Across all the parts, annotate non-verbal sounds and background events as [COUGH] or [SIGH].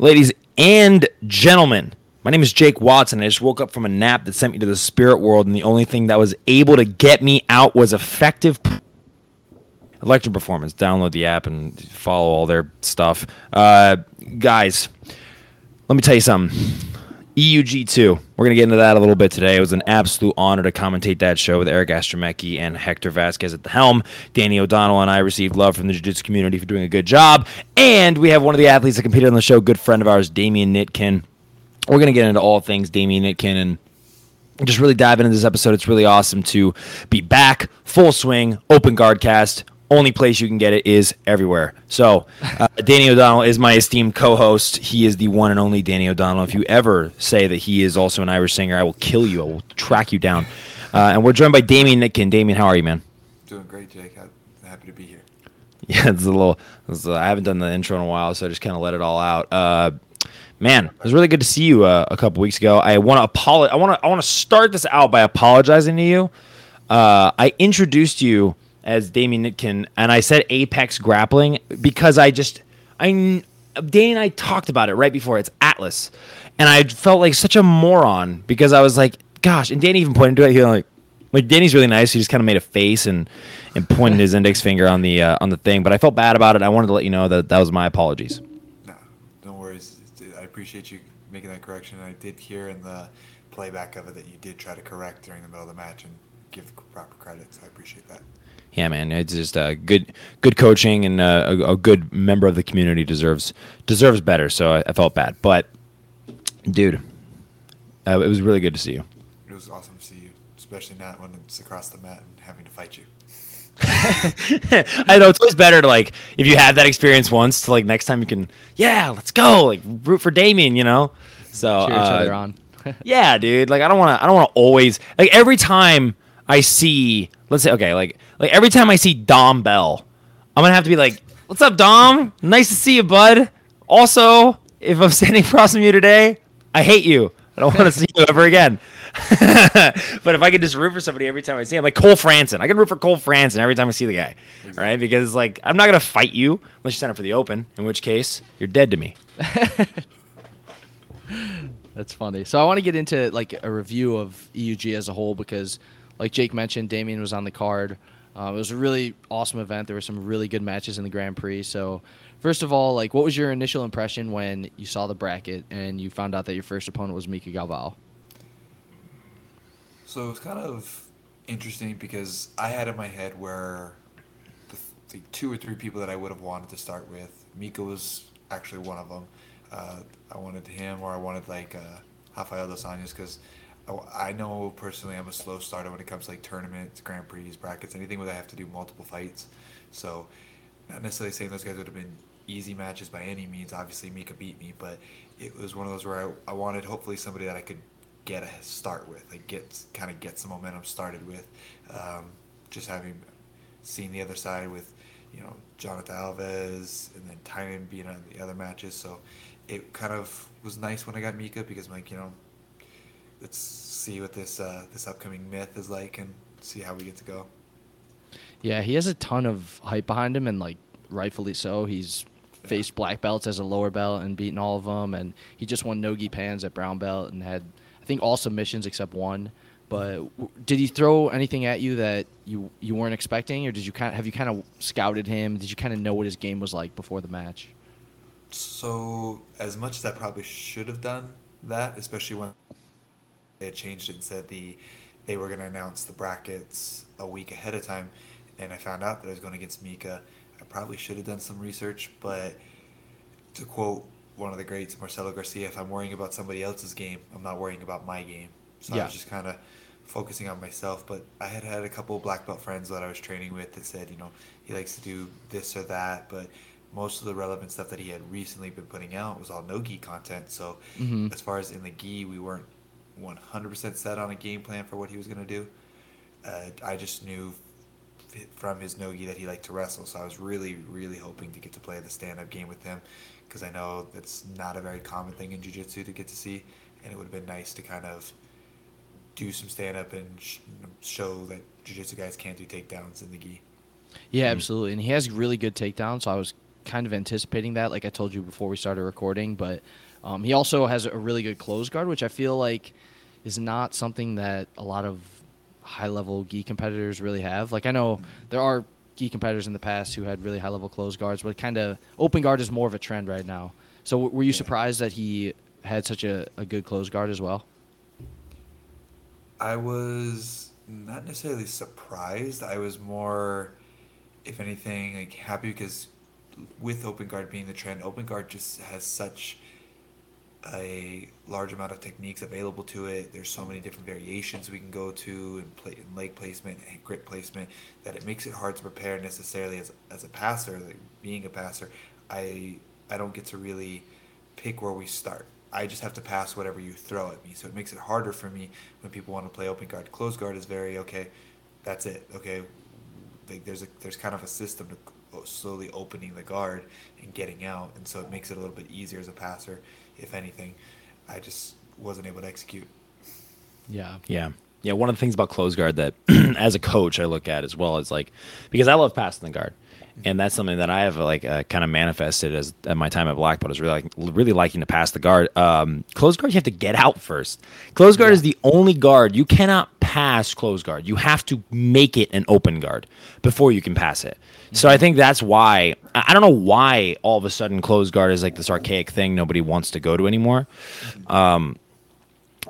Ladies and gentlemen, my name is Jake Watson. I just woke up from a nap that sent me to the spirit world, and the only thing that was able to get me out was effective Electric Performance. Download the app and follow all their stuff. Uh, guys, let me tell you something. EUG2. We're going to get into that a little bit today. It was an absolute honor to commentate that show with Eric Astromecki and Hector Vasquez at the helm. Danny O'Donnell and I received love from the jiu-jitsu community for doing a good job. And we have one of the athletes that competed on the show, good friend of ours, Damien Nitkin. We're going to get into all things Damien Nitkin and just really dive into this episode. It's really awesome to be back, full swing, open guard cast only place you can get it is everywhere. So, uh, Danny O'Donnell is my esteemed co-host. He is the one and only Danny O'Donnell. If you ever say that he is also an Irish singer, I will kill you. I will track you down. Uh, and we're joined by Damien Nitkin. Damien, how are you, man? Doing great, Jake. I'm happy to be here. [LAUGHS] Yeah, it's a little. It's a, I haven't done the intro in a while, so I just kind of let it all out. Uh, man, it was really good to see you uh, a couple weeks ago. I want to apologize. I want to. I want to start this out by apologizing to you. Uh, I introduced you as Damien Nitkin, and I said Apex Grappling because I just I Danny and I talked about it right before. It's Atlas, and I felt like such a moron because I was like, gosh, and Danny even pointed to it. He was like, like Danny's really nice. He just kind of made a face and and pointed his index finger on the uh, on the thing. But I felt bad about it. I wanted to let you know that that was my apologies. No, don't worry. I appreciate you making that correction. I did hear in the playback of it that you did try to correct during the middle of the match and give proper credit. So I appreciate that yeah, man, it's just uh, good, good coaching, and uh, a, a, good member of the community deserves deserves better. So I, I felt bad, but dude, uh, it was really good to see you. It was awesome to see you, especially not when it's across the mat and having to fight you. [LAUGHS] I know it's always better to like if you had that experience once to like next time you can yeah let's go like root for Damien you know so cheer each uh, other on [LAUGHS] yeah dude like I don't want to I don't want to always like every time I see let's say okay like like every time I see Dom Bell, I'm gonna have to be like, "What's up, Dom? Nice to see you, bud." Also, if I'm [LAUGHS] standing across from you today, I hate you. I don't want to see you ever again. [LAUGHS] but if I could just root for somebody every time I see him, like Cole Franson, I can root for Cole Franson every time I see the guy, right? Because like I'm not gonna fight you unless you sign up for the Open, in which case you're dead to me. [LAUGHS] That's funny. So I want to get into like a review of EUG as a whole because, like Jake mentioned, Damien was on the card. Um, it was a really awesome event. There were some really good matches in the Grand Prix. So, first of all, like, what was your initial impression when you saw the bracket and you found out that your first opponent was Mika Galvao? So it was kind of interesting because I had in my head where the, the, two or three people that I would have wanted to start with, Mika was actually one of them. Uh, I wanted him, or I wanted like uh, Rafael dos Anjos because I know personally I'm a slow starter when it comes to like tournaments, Grand Prix, brackets, anything where I have to do multiple fights. So, not necessarily saying those guys would have been easy matches by any means. Obviously, Mika beat me, but it was one of those where I, I wanted hopefully somebody that I could get a start with, like get kind of get some momentum started with. Um, just having seen the other side with, you know, Jonathan Alves and then Tynan being on the other matches, so it kind of was nice when I got Mika because I'm like, you know, let's see what this uh, this upcoming myth is like and see how we get to go. Yeah, he has a ton of hype behind him, and like rightfully so. He's faced black belts as a lower belt and beaten all of them, and he just won nogi pans at brown belt and had I think all submissions except one. But did he throw anything at you that you you weren't expecting, or did you kind of, have you kind of scouted him? Did you kind of know what his game was like before the match? So as much as I probably should have done that, especially when they had changed it and said the they were going to announce the brackets a week ahead of time, and I found out that I was going against Mika. I probably should have done some research, but to quote one of the greats, Marcelo Garcia, if I'm worrying about somebody else's game, I'm not worrying about my game. So yeah. I was just kind of focusing on myself. But I had had a couple of black belt friends that I was training with that said, you know, he likes to do this or that, but most of the relevant stuff that he had recently been putting out was all no gi content. So mm-hmm. as far as in the gi, we weren't 100% set on a game plan for what he was going to do. Uh, I just knew from his nogi that he liked to wrestle, so I was really, really hoping to get to play the stand-up game with him because I know that's not a very common thing in jiu-jitsu to get to see, and it would have been nice to kind of do some stand-up and sh- show that jiu-jitsu guys can't do takedowns in the gi. Yeah, absolutely, and he has really good takedowns. So I was kind of anticipating that, like I told you before we started recording. But um, he also has a really good close guard, which I feel like is not something that a lot of high level gi competitors really have. Like I know mm-hmm. there are gi competitors in the past who had really high level close guards, but kind of open guard is more of a trend right now. So w- were you Yeah. surprised that he had such a, a good close guard as well? I was not necessarily surprised. I was more, if anything, like happy because with open guard being the trend, open guard just has such a large amount of techniques available to it. There's so many different variations we can go to and play in leg placement and grip placement that it makes it hard to prepare necessarily as, as a passer. Like being a passer, I I don't get to really pick where we start. I just have to pass whatever you throw at me. So it makes it harder for me when people want to play open guard. Close guard is very okay. That's it. Okay, like there's a there's kind of a system to slowly opening the guard and getting out, and so it makes it a little bit easier as a passer. If anything, I just wasn't able to execute. Yeah. Yeah. Yeah. One of the things about close guard that [CLEARS THROAT] as a coach I look at as well is like because I love passing the guard. And that's something that I have like uh, kind of manifested as at my time at Black Belt is really like, really liking to pass the guard. Um, close guard, you have to get out first. Close guard is the only guard you cannot pass. Close guard, you have to make it an open guard before you can pass it. So I think that's why I don't know why all of a sudden close guard is like this archaic thing nobody wants to go to anymore.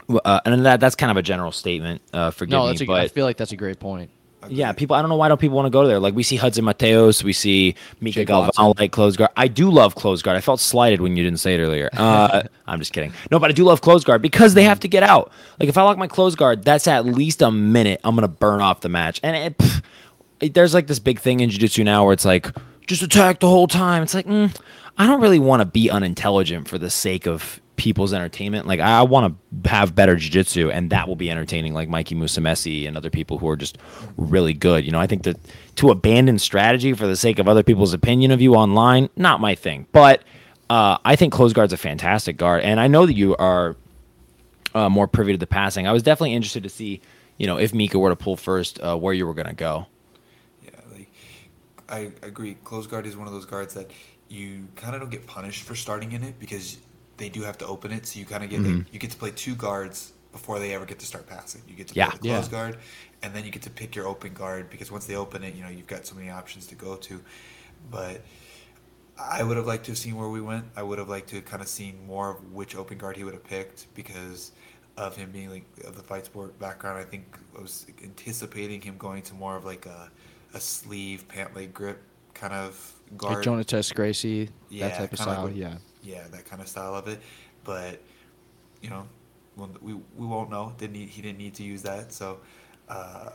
Uh, and that that's kind of a general statement. Uh, forgive No, me, a, but I feel like that's a great point. Yeah, people. I don't know why don't people want to go there. Like we see Hudson Mateos, we see Mika Jake Galvan like close guard. I do love close guard. I felt slighted when you didn't say it earlier. Uh, [LAUGHS] I'm just kidding. No, but I do love close guard because they have to get out. Like if I lock my close guard, that's at least a minute. I'm gonna burn off the match, and it, pff, it- there's like this big thing in jiu-jitsu now where it's like just attack the whole time. It's like mm, I don't really want to be unintelligent for the sake of people's entertainment. Like I want to have better jiu-jitsu and that will be entertaining like Mikey Musumeci and other people who are just really good. You know, I think that to abandon strategy for the sake of other people's opinion of you online, not my thing. But uh, I think close guard's a fantastic guard and I know that you are uh, more privy to the passing. I was definitely interested to see, you know, if Mika were to pull first, uh, where you were going to go. Yeah, like I agree. Close guard is one of those guards that you kind of don't get punished for starting in it because they do have to open it. So you kind of get like, mm-hmm. you get to play two guards before they ever get to start passing. You get to Yeah. play the close Yeah. guard, and then you get to pick your open guard because once they open it, you know you've got so many options to go to. But I would have liked to have seen where we went. I would have liked to have kind of seen more of which open guard he would have picked because of him being like of the fight sport background. I think I was anticipating him going to more of like a, a sleeve pant leg grip kind of guard. Like Jonatas Gracie, Yeah, that type of kinda like style. what- yeah. Yeah, that kind of style of it. But you know, we we won't know. Didn't need, he didn't need to use that. So uh,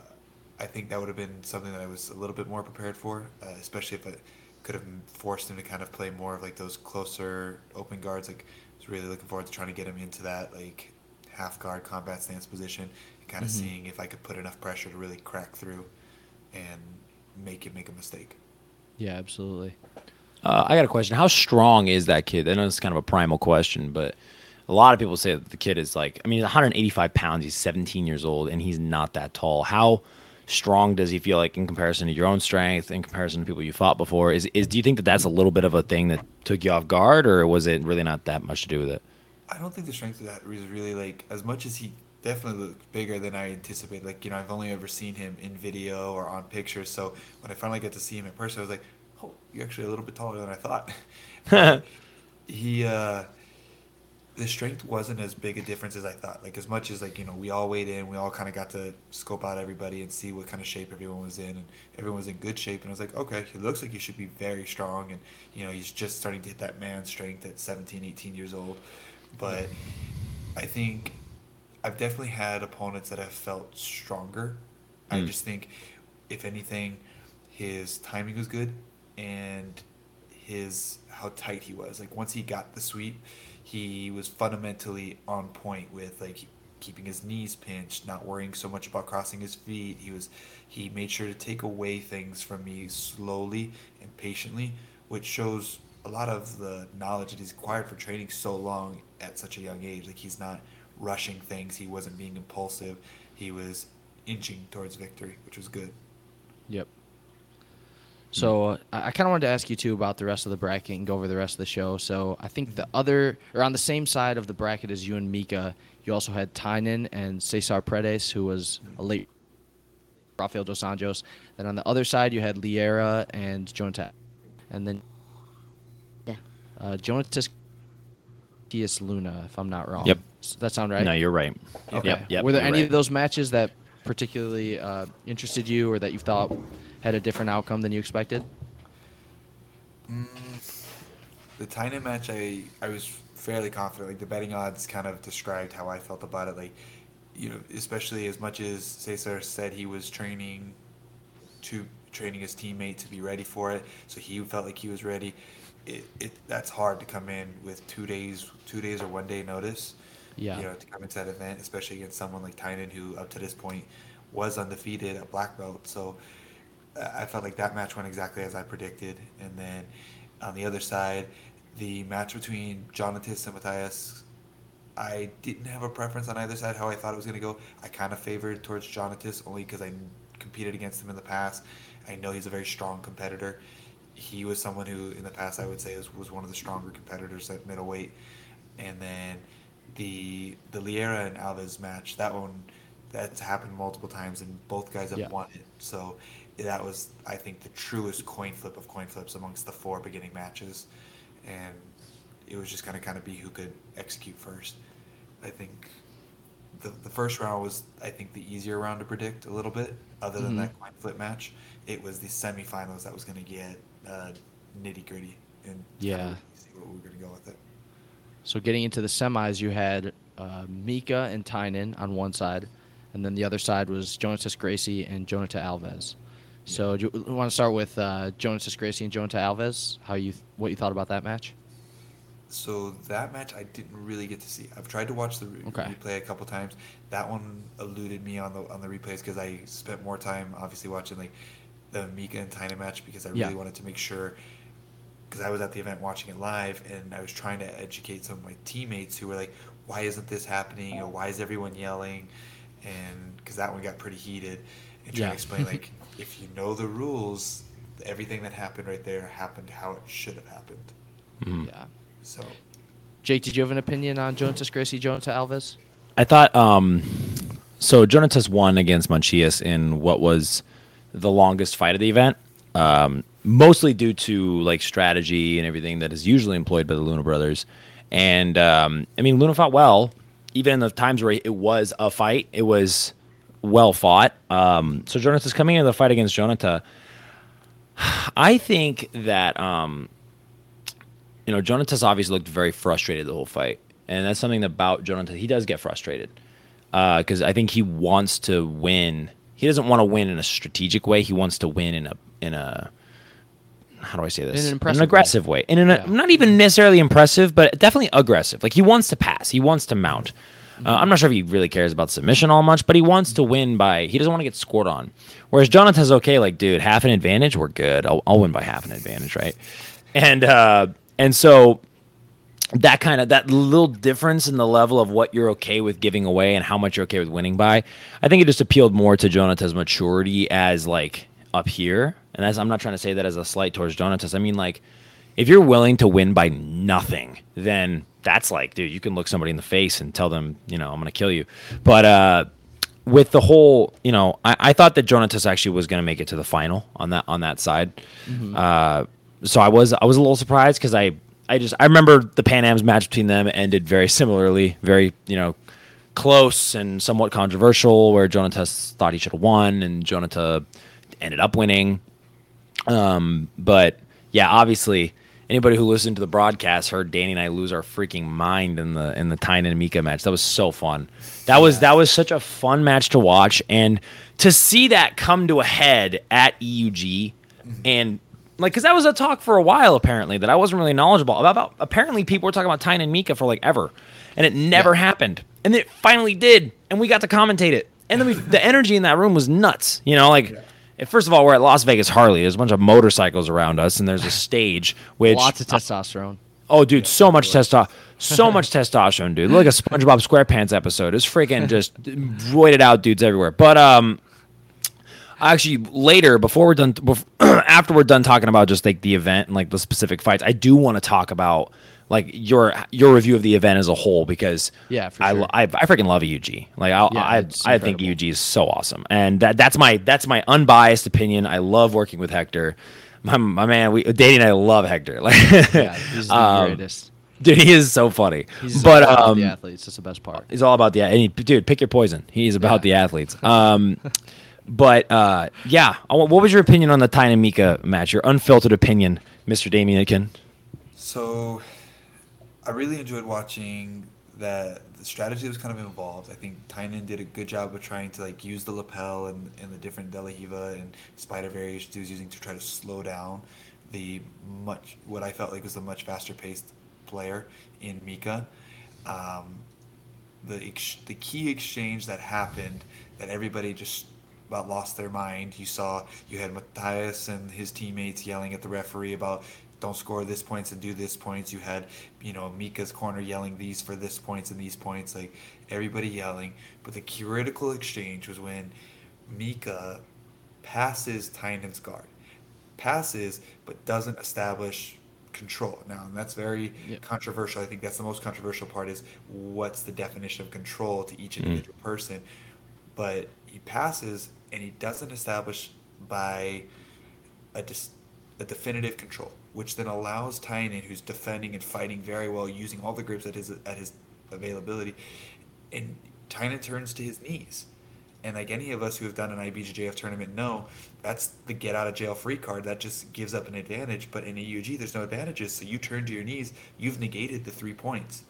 I think that would have been something that I was a little bit more prepared for, uh, especially if I could have forced him to kind of play more of like those closer open guards. Like, I was really looking forward to trying to get him into that like half guard combat stance position and kind of Mhm. seeing if I could put enough pressure to really crack through and make him make a mistake. Yeah, absolutely. Uh, I got a question. How strong is that kid? I know it's kind of a primal question, but a lot of people say that the kid is like, I mean, he's 185 pounds. He's 17 years old, and he's not that tall. How strong does he feel like in comparison to your own strength, in comparison to people you fought before? Is, is do you think that that's a little bit of a thing that took you off guard, or was it really not that much to do with it? I don't think the strength of that was really like as much as he definitely looked bigger than I anticipated. Like you know, I've only ever seen him in video or on pictures. So when I finally got to see him in person, I was like, "Oh, you're actually a little bit taller than I thought." [LAUGHS] He, uh, the strength wasn't as big a difference as I thought. Like as much as like you know, we all weighed in, we all kind of got to scope out everybody and see what kind of shape everyone was in, and everyone was in good shape. And I was like, okay, he looks like he should be very strong, and you know, he's just starting to hit that man strength at 17, 18 years old. But I think I've definitely had opponents that have felt stronger. I Mm. just think, if anything, his timing was good, and his how tight he was. Like once he got the sweep, he was fundamentally on point with like keeping his knees pinched, not worrying so much about crossing his feet. He was he made sure to take away things from me slowly and patiently, which shows a lot of the knowledge that he's acquired for training so long at such a young age. Like he's not rushing things, he wasn't being impulsive. He was inching towards victory, which was good. Yep. So uh, I, I kind of wanted to ask you too about the rest of the bracket and go over the rest of the show. So I think the other, or on the same side of the bracket as you and Mika, you also had Tynan and Cesar Paredes, who was a late Rafael dos Anjos. Then on the other side, you had Liera and Jonathan. And then Yeah. uh, Jonatas Tias Luna, if I'm not wrong. Yep. Does that sound right? No, you're right. Okay. Yep, yep, Were there any right. of those matches that particularly uh, interested you or that you thought had a different outcome than you expected? Mm, the Tynan match, I I was fairly confident. Like the betting odds kind of described how I felt about it. Like, you know, especially as much as Cesar said he was training to training his teammate to be ready for it, so he felt like he was ready. It, it that's hard to come in with two days, two days or one day notice. Yeah. You know, to come into that event, especially against someone like Tynan, who up to this point was undefeated at black belt. So I felt like that match went exactly as I predicted. And then on the other side, the match between Jonatas and Matthias, I didn't have a preference on either side how I thought it was going to go. I kind of favored towards Jonatas only because I competed against him in the past. I know he's a very strong competitor. He was someone who, in the past, I would say was, was one of the stronger competitors at middleweight. And then the the Liera and Alves match, that one, that's happened multiple times, and both guys have Yeah. won it. So that was, I think, the truest coin flip of coin flips amongst the four beginning matches, and it was just gonna kind of be who could execute first. I think the the first round was, I think, the easier round to predict a little bit. Other than Mhm. that coin flip match, it was the semifinals that was gonna get uh, nitty gritty and Yeah. see what we were gonna go with it. So getting into the semis, you had uh, Mika and Tynan on one side, and then the other side was Jonatas Gracie and Jonata Alves. So do you want to start with uh, Jonatas Gracie and Jonata Alves? How you what you thought about that match? So that match I didn't really get to see. I've tried to watch the re- Okay. replay a couple times. That one eluded me on the on the replays because I spent more time obviously watching like the Mika and Tina match because I really Yeah. wanted to make sure because I was at the event watching it live and I was trying to educate some of my teammates who were like, "Why isn't this happening?" or "Why is everyone yelling?" And because that one got pretty heated, and trying Yeah. to explain like, [LAUGHS] if you know the rules, everything that happened right there happened how it should have happened. Mhm. Yeah. So Jake, did you have an opinion on Jonatas Gracie, Jonata Alves? I thought um so Jonatas won against Matthias in what was the longest fight of the event. Um mostly due to like strategy and everything that is usually employed by the Luna brothers. And um I mean Luna fought well, even in the times where it was a fight, it was well fought. Um so is coming into the fight against Jonata [SIGHS] I think that um you know, Jonatas obviously looked very frustrated the whole fight, and that's something about Jonata. He does get frustrated because I think he wants to win. He doesn't want to win in a strategic way. He wants to win in a in a how do I say this? In an impressive aggressive way. And in a, Yeah. not even necessarily impressive, but definitely aggressive. Like he wants to pass. He wants to mount. Uh, I'm not sure if he really cares about submission all much, but he wants to win by. He doesn't want to get scored on. Whereas Jonathan's okay. Like, dude, half an advantage, we're good. I'll, I'll win by half an advantage, right? And uh, and so that kind of that little difference in the level of what you're okay with giving away and how much you're okay with winning by, I think it just appealed more to Jonathan's maturity as like up here. And as I'm not trying to say that as a slight towards Jonatas. I mean like if you're willing to win by nothing, then that's like, dude, you can look somebody in the face and tell them, you know, I'm gonna kill you. But uh with the whole, you know, I, I thought that Jonatas actually was gonna make it to the final on that on that side. Uh so I was I was a little surprised because I I just I remember the Pan Am's match between them ended very similarly, very you know close and somewhat controversial, where Jonatas thought he should have won and Jonata ended up winning. Um, but yeah, obviously anybody who listened to the broadcast heard Danny and I lose our freaking mind in the in the Tyne and Mika match. That was so fun. That was that was such a fun match to watch and to see that come to a head at EUG mm-hmm. and like because that was a talk for a while apparently that I wasn't really knowledgeable about. about apparently people were talking about Tyne and Mika for like ever, and it never Yeah. happened, and it finally did, and we got to commentate it, and then we the energy in that room was nuts. You know, like. And First of all, we're at Las Vegas Harley. There's a bunch of motorcycles around us, and there's a stage [LAUGHS] which Lots of testosterone. Oh, dude, so much testosterone, so [LAUGHS] much testosterone, dude. Like a SpongeBob SquarePants episode. It's freaking just roided out dudes everywhere. But um, actually, later before we're done, bef- [CLEARS THROAT] after we're done talking about just like the event and like the specific fights, I do want to talk about like your your review of the event as a whole because Yeah, for I, sure. lo- I I freaking love EUG. Like I Yeah, I, I think incredible. EUG is so awesome, and that that's my that's my unbiased opinion. I love working with Hector. My, my man, we dating. I love Hector. Like, [LAUGHS] Yeah, he's the um, greatest. dude, he is so funny. He's but all about um, the athletes. That's the best part. He's all about the and he, dude. Pick your poison. He's about Yeah. the athletes. Um, but uh, yeah. What was your opinion on the Tyne and Mika match? Your unfiltered opinion, Mister Damien Akin. So, I really enjoyed watching that. The strategy was kind of involved. I think Tynan did a good job of trying to like use the lapel and, and the different De La Riva and spider variations he was using to try to slow down the much what I felt like was a much faster paced player in Mika. Um, the ex- the key exchange that happened that everybody just about lost their mind. You saw you had Matthias and his teammates yelling at the referee about don't score this points and do this points. You had you know Mika's corner yelling these for this points and these points. Like everybody yelling. But the critical exchange was when Mika passes Tynan's guard, passes but doesn't establish control. Now, and that's very Yeah. controversial. I think that's the most controversial part is what's the definition of control to each mm. individual person. But he passes and he doesn't establish by a, dis- a definitive control, which then allows Tynan, who's defending and fighting very well, using all the grips at his at his availability, and Tynan turns to his knees. And like any of us who have done an IBJJF tournament know, that's the get out of jail free card. That just gives up an advantage. But in EUG, there's no advantages. So you turn to your knees, you've negated the three points.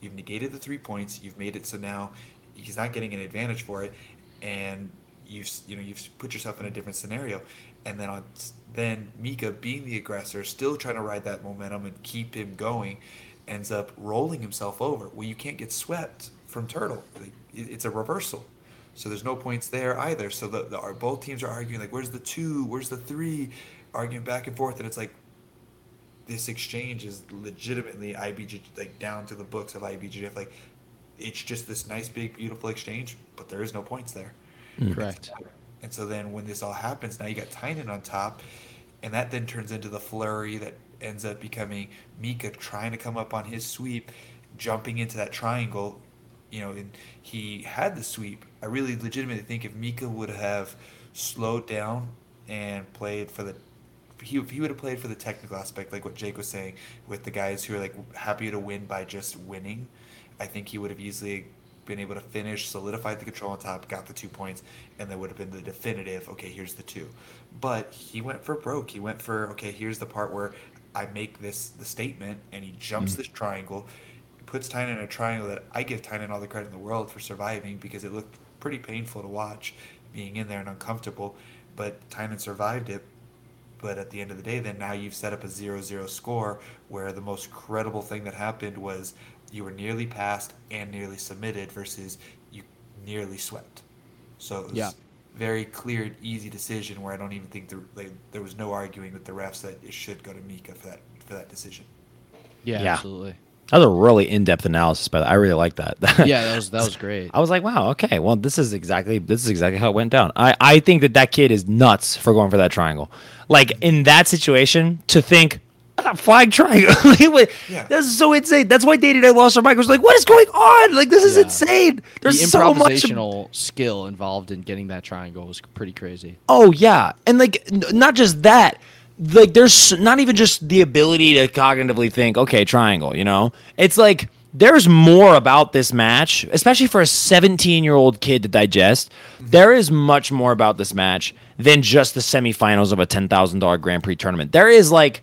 You've negated the three points. You've made it so now he's not getting an advantage for it, and you've you know you've put yourself in a different scenario. And then on then Mika being the aggressor, still trying to ride that momentum and keep him going, ends up rolling himself over. Well, you can't get swept from Turtle. Like, It's a reversal. So there's no points there either. So the, the our, both teams are arguing like, where's the two? Where's the three? Arguing back and forth, and it's like this exchange is legitimately IBJ like down to the books of IBJJF. Like it's just this nice, big, beautiful exchange, but there is no points there. Mm. Correct. And so then when this all happens, now you got Tynan on top, and that then turns into the flurry that ends up becoming Mika trying to come up on his sweep, jumping into that triangle. You know, and he had the sweep. I really legitimately think if Mika would have slowed down and played for the he, he would have played for the technical aspect, like what Jake was saying, with the guys who are like happy to win by just winning. I think he would have easily been able to finish, solidified the control on top, got the two points, and that would have been the definitive. Okay, here's the two. But he went for broke. He went for okay. Here's the part where I make this the statement, and he jumps mm-hmm. this triangle, puts Tynan in a triangle that I give Tynan all the credit in the world for surviving because it looked pretty painful to watch, being in there and uncomfortable. But Tynan survived it but at the end of the day then now you've set up a 0-0 score where the most credible thing that happened was you were nearly passed and nearly submitted versus you nearly swept so it was Yeah. very clear and easy decision where i don't even think there, like, there was no arguing with the refs that it should go to mika for that for that decision Yeah, Yeah. absolutely. That was a really in-depth analysis, but I really like that. Yeah, that was [LAUGHS] that was great. I was like, wow, okay, well, this is exactly this is exactly how it went down. I I think that that kid is nuts for going for that triangle. Like in that situation, to think a flag triangle. [LAUGHS] yeah. That's so insane. That's why Dating I lost her mic was like, what is going on? Like this is Yeah. insane. The There's so much. improvisational skill involved in getting that triangle was pretty crazy. Oh yeah, and like n- not just that. Like there's not even just the ability to cognitively think, okay, triangle. You know, it's like there's more about this match, especially for a 17 year old kid to digest. There is much more about this match than just the semifinals of a ten thousand dollar Grand Prix tournament. There is like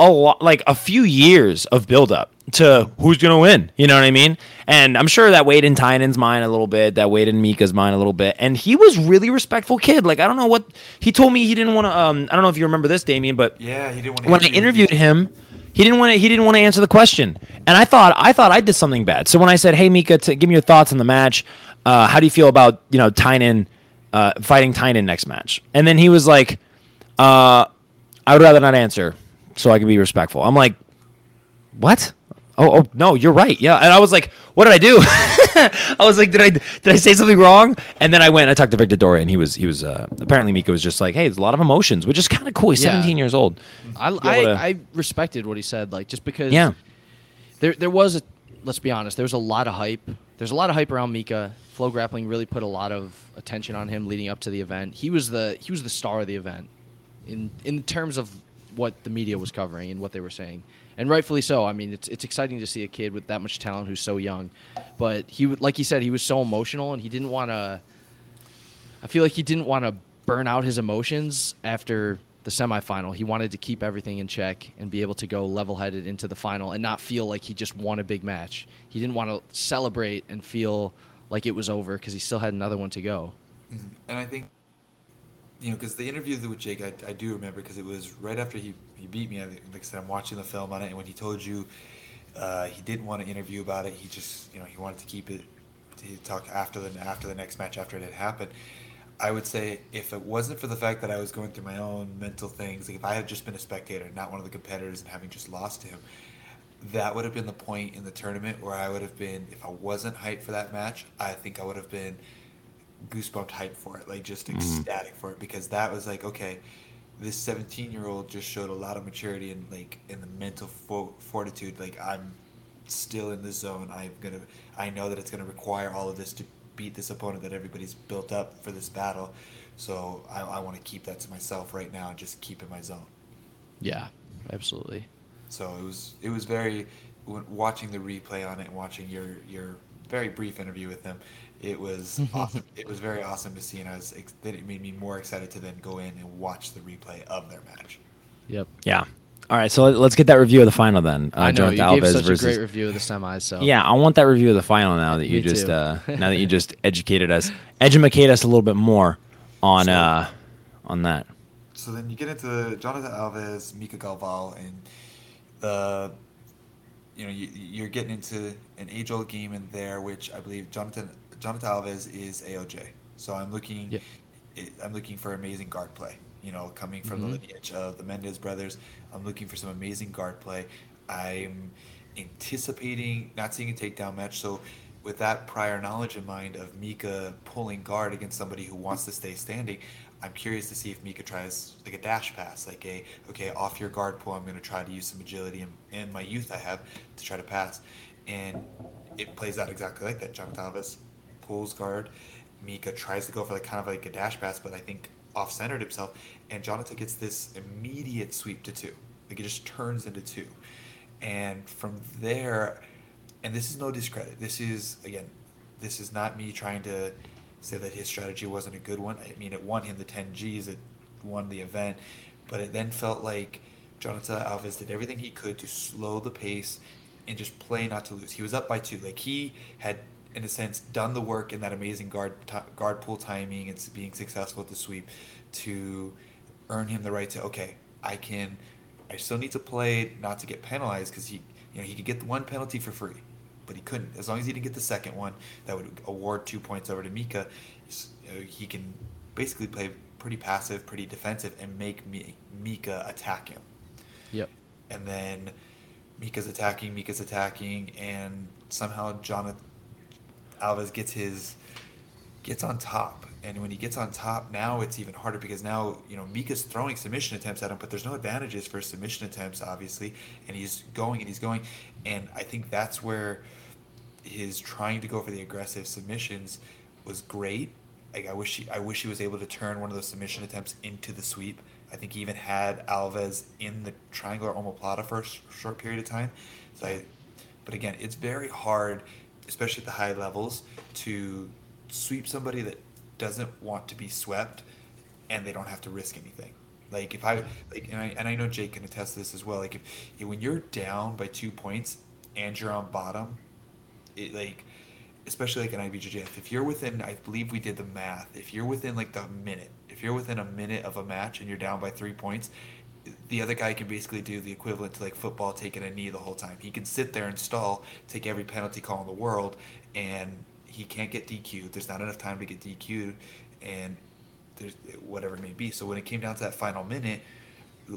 a lot, like a few years of buildup to who's gonna win. You know what I mean? And I'm sure that weighed in Tynan's mind a little bit, that weighed in Mika's mind a little bit. And he was really respectful kid. Like I don't know what he told me he didn't want to. Um, I don't know if you remember this, Damien, but yeah he didn't want to when I interviewed him, he didn't want to. He didn't want to answer the question, and I thought I thought I did something bad. So when I said, "Hey Mika, t- give me your thoughts on the match. Uh, how do you feel about you know Tynan uh, fighting Tynan next match?" And then he was like, uh, "I would rather not answer, so I can be respectful." I'm like, "What? Oh, oh no, you're right. Yeah, and I was like, what did I do? [LAUGHS] I was like, did I did I say something wrong? And then I went and I talked to Victor Doria, and he was he was uh, apparently Mika was just like, hey, there's a lot of emotions, which is kind of cool. He's Yeah. 17 years old. I, I, to- I respected what he said, like just because. Yeah. There there was a, let's be honest, there was a lot of hype. There's a lot of hype around Mika. Flow Grappling really put a lot of attention on him leading up to the event. He was the he was the star of the event, in in terms of what the media was covering and what they were saying, and rightfully so. I mean, it's it's exciting to see a kid with that much talent who's so young, but he like he said he was so emotional and he didn't want to. I feel like he didn't want to burn out his emotions after the semifinal. He wanted to keep everything in check and be able to go level headed into the final and not feel like he just won a big match. He didn't want to celebrate and feel like it was over because he still had another one to go. Mm-hmm. And I think, you know, because the interview with Jake, I, I do remember because it was right after he, he beat me. I, like I said, I'm watching the film on it, and when he told you uh, he didn't want to interview about it, he just, you know, he wanted to keep it to talk after the after the next match after it had happened. I would say if it wasn't for the fact that I was going through my own mental things, like if I had just been a spectator, not one of the competitors, and having just lost to him, that would have been the point in the tournament where I would have been, if I wasn't hyped for that match, I think I would have been goosebumped hype for it, like just mm-hmm. ecstatic for it, because that was like, okay, this 17 year old just showed a lot of maturity and like in the mental fo- fortitude. Like I'm still in the zone. I'm gonna, I know that it's gonna require all of this to beat this opponent that everybody's built up for this battle. So I, I want to keep that to myself right now and just keep in my zone. Yeah, absolutely. So it was it was very watching the replay on it and watching your your very brief interview with them. It was [LAUGHS] awesome. It was very awesome to see, and I was that it made me more excited to then go in and watch the replay of their match. Yep. Yeah. All right, so let- let's get that review of the final then. Uh, I know you gave Alves such versus. a great review of the semis. So Yeah, I want that review of the final now that you just uh, [LAUGHS] now that you just educated us, educate us a little bit more on So- uh, on that. So then you get into Jonathan Alves, Mika Galvão, and the you know you, you're getting into an age-old game in there, which I believe Jonathan Jonathan Alves is AOJ. So I'm looking, Yeah. I'm looking for amazing guard play. You know, coming from Mhm. the lineage of the Mendes brothers, I'm looking for some amazing guard play. I'm anticipating not seeing a takedown match. So with that prior knowledge in mind of Mika pulling guard against somebody who wants to stay standing, I'm curious to see if Mika tries like a dash pass, like a okay off your guard pull. I'm going to try to use some agility and, and my youth I have to try to pass, and it plays out exactly like that. Jonathan Alves pulls guard, Mika tries to go for like kind of like a dash pass, but I think off centered himself, and Jonathan gets this immediate sweep to two, like it just turns into two, and from there, and this is no discredit. This is again, this is not me trying to say that his strategy wasn't a good one. I mean, it won him the 10 Gs, it won the event, but it then felt like Jonathan Alves did everything he could to slow the pace and just play not to lose. He was up by two. Like he had, in a sense, done the work in that amazing guard ti guard pull timing and being successful at the sweep to earn him the right to okay, I can. I still need to play not to get penalized because he, you know, he could get the one penalty for free but he couldn't. As long as he didn't get the second one, that would award two points over to Mika. s- uh, He can basically play pretty passive, pretty defensive, and make Mi- Mika attack him. Yep. And then Mika's attacking, Mika's attacking, and somehow Jonathan Alves gets his gets on top. And when he gets on top, now it's even harder because now you know Mika's throwing submission attempts at him, but there's no advantages for submission attempts, obviously. And he's going and he's going, and I think that's where his trying to go for the aggressive submissions was great. Like I wish he, I wish he was able to turn one of those submission attempts into the sweep. I think he even had Alves in the triangular omoplata for a short period of time. So I, but again, it's very hard, especially at the high levels, to sweep somebody that doesn't want to be swept, and they don't have to risk anything. Like if I like, and I, and I know Jake can attest to this as well. Like if, if when you're down by two points and you're on bottom, it like especially like an IBJJF, if you're within, I believe we did the math. If you're within like the minute, if you're within a minute of a match and you're down by three points, the other guy can basically do the equivalent to like football taking a knee the whole time. He can sit there and stall, take every penalty call in the world, and he can't get DQ'd. There's not enough time to get DQ'd, and there's whatever it may be. So when it came down to that final minute,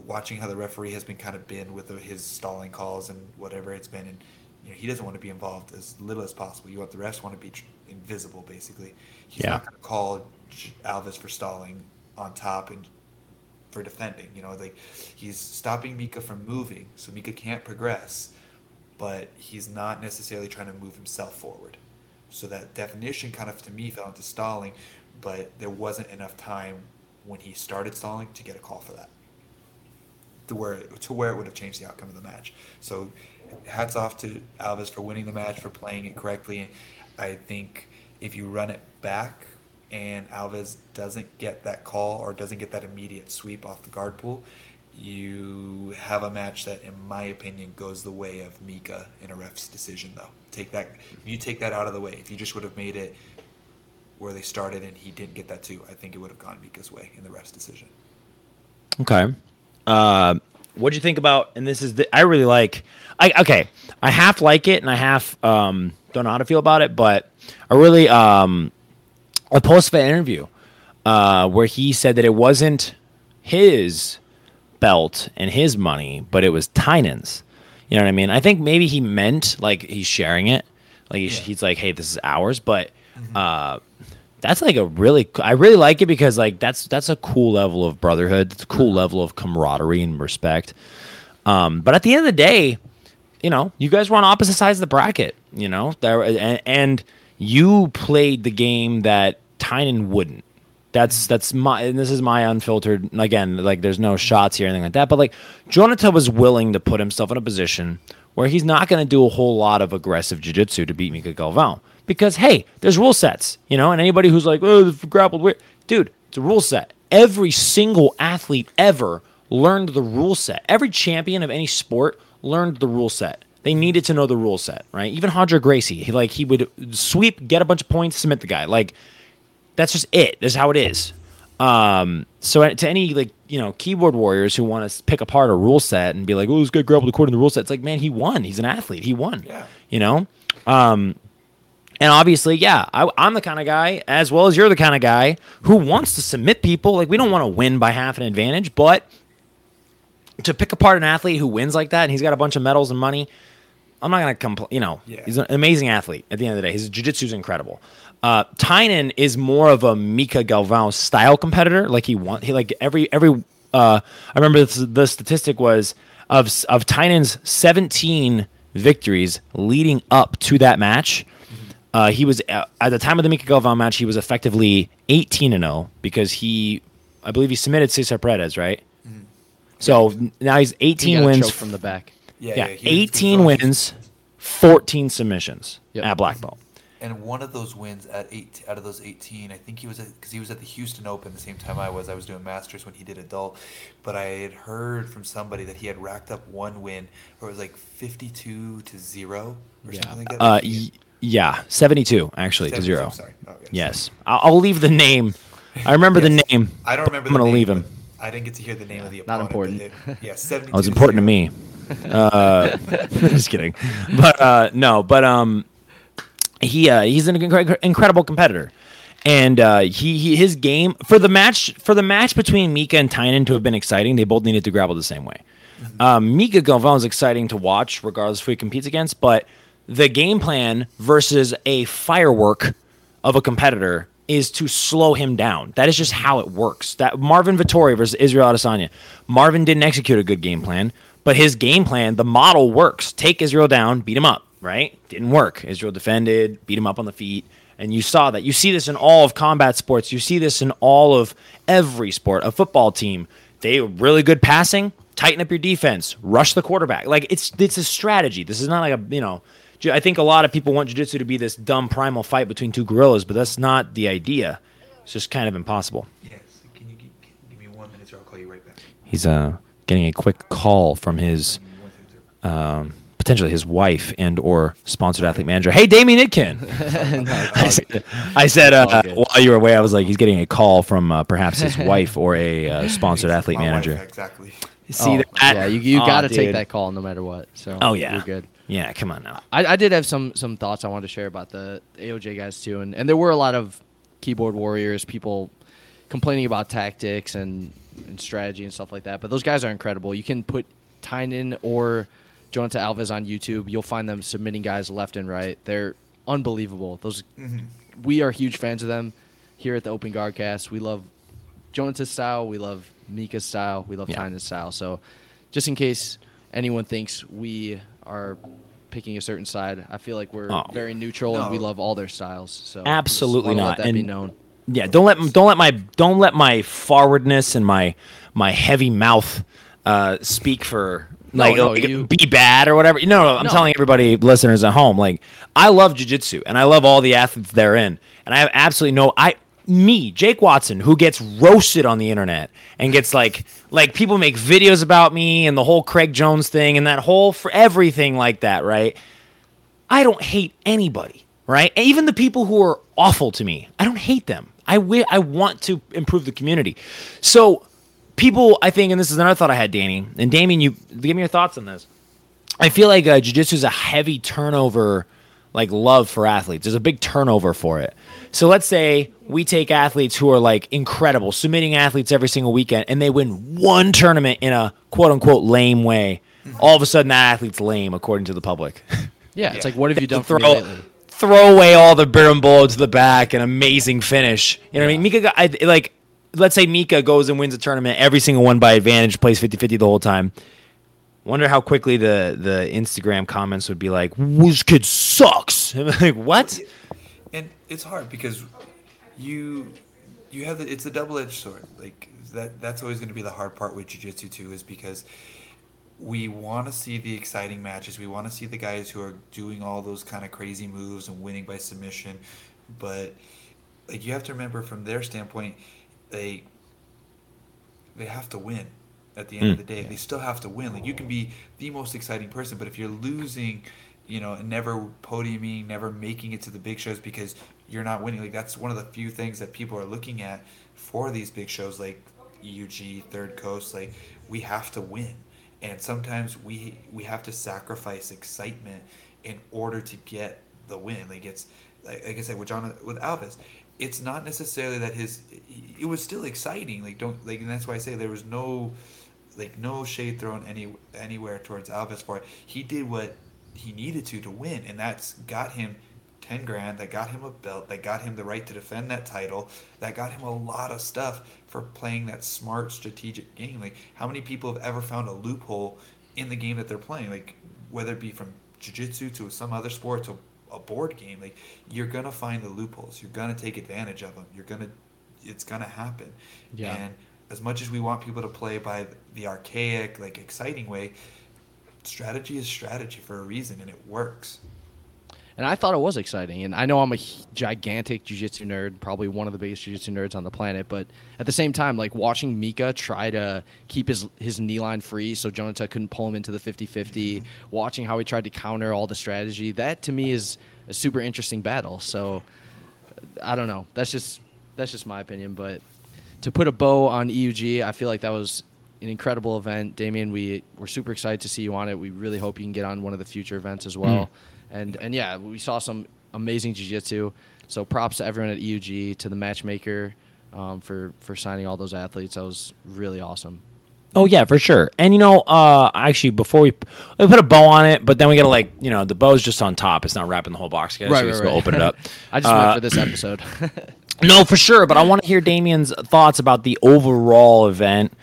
watching how the referee has been kind of been with his stalling calls and whatever it's been, and You know, he doesn't want to be involved as little as possible. You want the refs want to be invisible, basically. He's Yeah. not going to call Alves for stalling on top and for defending. You know, like he's stopping Mika from moving, so Mika can't progress, but he's not necessarily trying to move himself forward. So that definition kind of to me fell into stalling, but there wasn't enough time when he started stalling to get a call for that. To where to where it would have changed the outcome of the match. So hats off to Alves for winning the match, for playing it correctly. And I think if you run it back and Alves doesn't get that call or doesn't get that immediate sweep off the guard pool, you have a match that, in my opinion, goes the way of Mika in a ref's decision. Though, take that you take that out of the way. If you just would have made it where they started and he didn't get that too, I think it would have gone Mika's way in the ref's decision. Okay. Uh, what do you think about? And this is the, I really like. I okay. I half like it and I half um, don't know how to feel about it, but I really um, a post fight interview uh, where he said that it wasn't his belt and his money, but it was Tynan's. You know what I mean? I think maybe he meant like he's sharing it, like he's, Yeah. he's like, hey, this is ours, but. Uh, that's like a really I really like it because like that's that's a cool level of brotherhood. It's a cool level of camaraderie and respect. Um, but at the end of the day, you know, you guys were on opposite sides of the bracket. You know, there and, and you played the game that Tynan wouldn't. That's mm. that's my and this is my unfiltered again. Like there's no shots here or anything like that. But like Jonathan was willing to put himself in a position where he's not going to do a whole lot of aggressive jiu-jitsu to beat Mika Galvão because hey, there's rule sets, you know. And anybody who's like, oh, grappled weird, dude, it's a rule set. Every single athlete ever learned the rule set. Every champion of any sport learned the rule set. They needed to know the rule set, right? Even Roger Gracie, he like he would sweep, get a bunch of points, submit the guy. Like that's just it. That's how it is. Um, so to any like you know keyboard warriors who want to pick apart a rule set and be like, "Oh, this guy grappled according to the rule set," it's like, man, he won. He's an athlete. He won. Yeah. You know. Um, and obviously, yeah, I, I'm the kind of guy, as well as you're the kind of guy who wants to submit people. Like we don't want to win by half an advantage, but to pick apart an athlete who wins like that and he's got a bunch of medals and money, I'm not gonna complain. You know, Yeah. he's an amazing athlete. At the end of the day, his jiu-jitsu is incredible. Uh, Tynan is more of a Mika Galvão style competitor. Like he want, he like every every. Uh, I remember the, the statistic was of of Tynan's 17 victories leading up to that match. Uh, he was uh, at the time of the Mika Galvão match. He was effectively 18 and 0 because he, I believe, he submitted Cesar Perez, right? So n- now he's 18 got wins. from the back. Yeah, he was 18 wins, 14 submissions Yep. at black belt. And one of those wins at eight out of those 18, I think he was because he was at the Houston Open the same time I was. I was doing Masters when he did adult, but I had heard from somebody that he had racked up one win where it was like 52 to zero or Yeah. something like that. Uh, y- yeah, 72 actually to zero. Sorry. Oh, yes. Yes, I'll, I'll leave the name. I remember the name. I don't remember. I'm gonna name, leave him. I didn't get to hear the name of the opponent Not important. it- yeah, 72. [LAUGHS] Oh, it's important to me. Uh, [LAUGHS] just kidding, but uh, no, but um, he uh, he's an incre- incredible competitor, and uh, he, he his game for the match for the match between Mika and Tynan to have been exciting. They both needed to grapple the same way. Um, Mika Galvão is exciting to watch, regardless of who he competes against, but the game plan versus a firework of a competitor is to slow him down. That is just how it works. That Marvin Vettori versus Israel Adesanya. Marvin didn't execute a good game plan, but his game plan, the model works. Take Israel down, beat him up, right? Didn't work. Israel defended, beat him up on the feet, and you saw that. You see this in all of combat sports. You see this in all of every sport. A football team, they really good passing, tighten up your defense, rush the quarterback. Like it's it's a strategy. This is not like a, you know, I think a lot of people want jiu-jitsu to be this dumb primal fight between two gorillas, but that's not the idea. It's just kind of impossible. Yes. Can you gi- give me one minute or I'll call you right back. He's uh getting a quick call from his Give me one second, sir. um, potentially his wife and or sponsored athlete manager. Hey, Damien Nitkin. [LAUGHS] [LAUGHS] No, [LAUGHS] I said, I said uh, while you were away, I was like, he's getting a call from uh, perhaps his wife or a uh, sponsored It's athlete my wife, manager. exactly. See oh, that? Yeah, you, you Aw, got to take that call no matter what. So Oh yeah, you're good. Yeah, come on now. I, I did have some some thoughts I wanted to share about the AOJ guys too, and, and there were a lot of keyboard warriors, people complaining about tactics and, and strategy and stuff like that. But those guys are incredible. You can put Tynan or Jonathan Alves on YouTube. You'll find them submitting guys left and right. They're unbelievable. Those we are huge fans of them here at the Open Guard Cast. We love Jonathan's style. We love Mika's style. We love Yeah. Tyna's style. So, just in case anyone thinks we are picking a certain side, I feel like we're Oh. very neutral and we love all their styles. So Absolutely not. Let that be And- known. Yeah, don't let don't let my don't let my forwardness and my my heavy mouth uh, speak for No, like no, like, you- be bad or whatever. No, no, I'm No. telling everybody listeners at home like I love jujitsu and I love all the athletes therein, and I have absolutely no I me Jake Watson who gets roasted on the internet and gets like like people make videos about me and the whole Craig Jones thing and that whole for everything like that, right? I don't hate anybody, right? Even the people who are awful to me, I don't hate them. I wi- I want to improve the community. So people, I think, and this is another thought I had, Danny and Damien, you give me your thoughts on this. I feel like uh, jiu-jitsu is a heavy turnover, like love for athletes. There's a big turnover for it. So let's say we take athletes who are like incredible, submitting athletes every single weekend, and they win one tournament in a quote unquote lame way. All of a sudden, that athlete's lame according to the public. [LAUGHS] Yeah, it's Yeah. like, what have you done throw lately? throw away all the berimbolo to the back, an amazing finish. You know what I mean? Mika, got, I, like, let's say Mika goes and wins a tournament, every single one by advantage, plays 50-50 the whole time. Wonder how quickly the the Instagram comments would be like, "This kid sucks." [LAUGHS] Like, what? and it's hard because you you have the, it's a double edged sword. Like that that's always going to be the hard part with jiu-jitsu too is because we want to see the exciting matches. We want to see the guys who are doing all those kind of crazy moves and winning by submission, but like you have to remember from their standpoint, they they have to win at the end of Mm. the day. They still have to win. Like you can be the most exciting person, but if you're losing, you know, and never podiuming, never making it to the big shows because you're not winning, like that's one of the few things that people are looking at for these big shows like EUG, Third Coast, like we have to win. And sometimes we we have to sacrifice excitement in order to get the win. Like it's like, like I said with Jonata Alves, it's not necessarily that his it was still exciting. Like don't like and that's why I say there was no like no shade thrown any anywhere towards Alves for it. He did what he needed to to win, and that's got him ten grand. That got him a belt. That got him the right to defend that title. That got him a lot of stuff for playing that smart, strategic game. Like how many people have ever found a loophole in the game that they're playing? Like whether it be from jiu-jitsu to some other sport to a board game like you're gonna find the loopholes. You're gonna take advantage of them you're gonna it's gonna happen. Yeah. and as much as we want people to play by the archaic like exciting way strategy is strategy for a reason and it works And I thought it was exciting. And I know I'm a gigantic jiu-jitsu nerd, probably one of the biggest jiu-jitsu nerds on the planet. But at the same time, like watching Mika try to keep his his knee line free so Jonata couldn't pull him into the 50-50, mm-hmm. watching how he tried to counter all the strategy, that to me is a super interesting battle. So I don't know. That's just that's just my opinion. But to put a bow on EUG, I feel like that was an incredible event. Damien, we we're super excited to see you on it. We really hope you can get on one of the future events as well. Mm. And and yeah, we saw some amazing jiu-jitsu. So props to everyone at EUG, to the matchmaker um, for for signing all those athletes. That was really awesome. Oh yeah, for sure. And you know, uh, actually, before we we put a bow on it, but then we gotta like, you know, the bow's just on top. It's not wrapping the whole box. Guys, so we just gotta open it up. [LAUGHS] I just Uh, for this episode. [LAUGHS] No, for sure. But I want to hear Damien's thoughts about the overall event,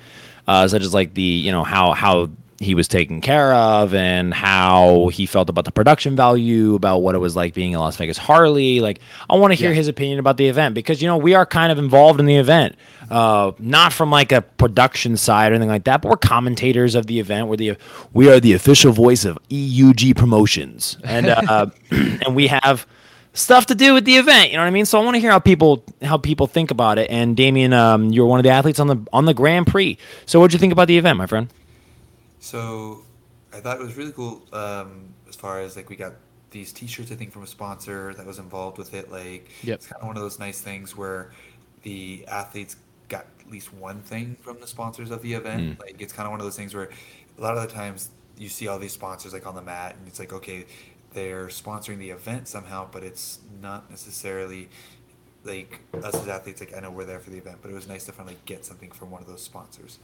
uh, such as like the you know how how he was taken care of and how he felt about the production value, about what it was like being in Las Vegas Harley. Like I want to hear Yeah. his opinion about the event because you know we are kind of involved in the event, uh, not from like a production side or anything like that, but we're commentators of the event. We're the we are the official voice of EUG Promotions, and uh, [LAUGHS] [CLEARS THROAT] and we have stuff to do with the event. You know what I mean? So I want to hear how people how people think about it. And Damien, um, you're one of the athletes on the on the Grand Prix. So what'd you think about the event, my friend? So I thought it was really cool um, as far as like we got these T-shirts I think from a sponsor that was involved with it. Like Yep. it's kind of one of those nice things where the athletes got at least one thing from the sponsors of the event. Mm. Like it's kind of one of those things where a lot of the times you see all these sponsors like on the mat and it's like okay they're sponsoring the event somehow but it's not necessarily like us as athletes like i know we're there for the event but it was nice to finally get something from one of those sponsors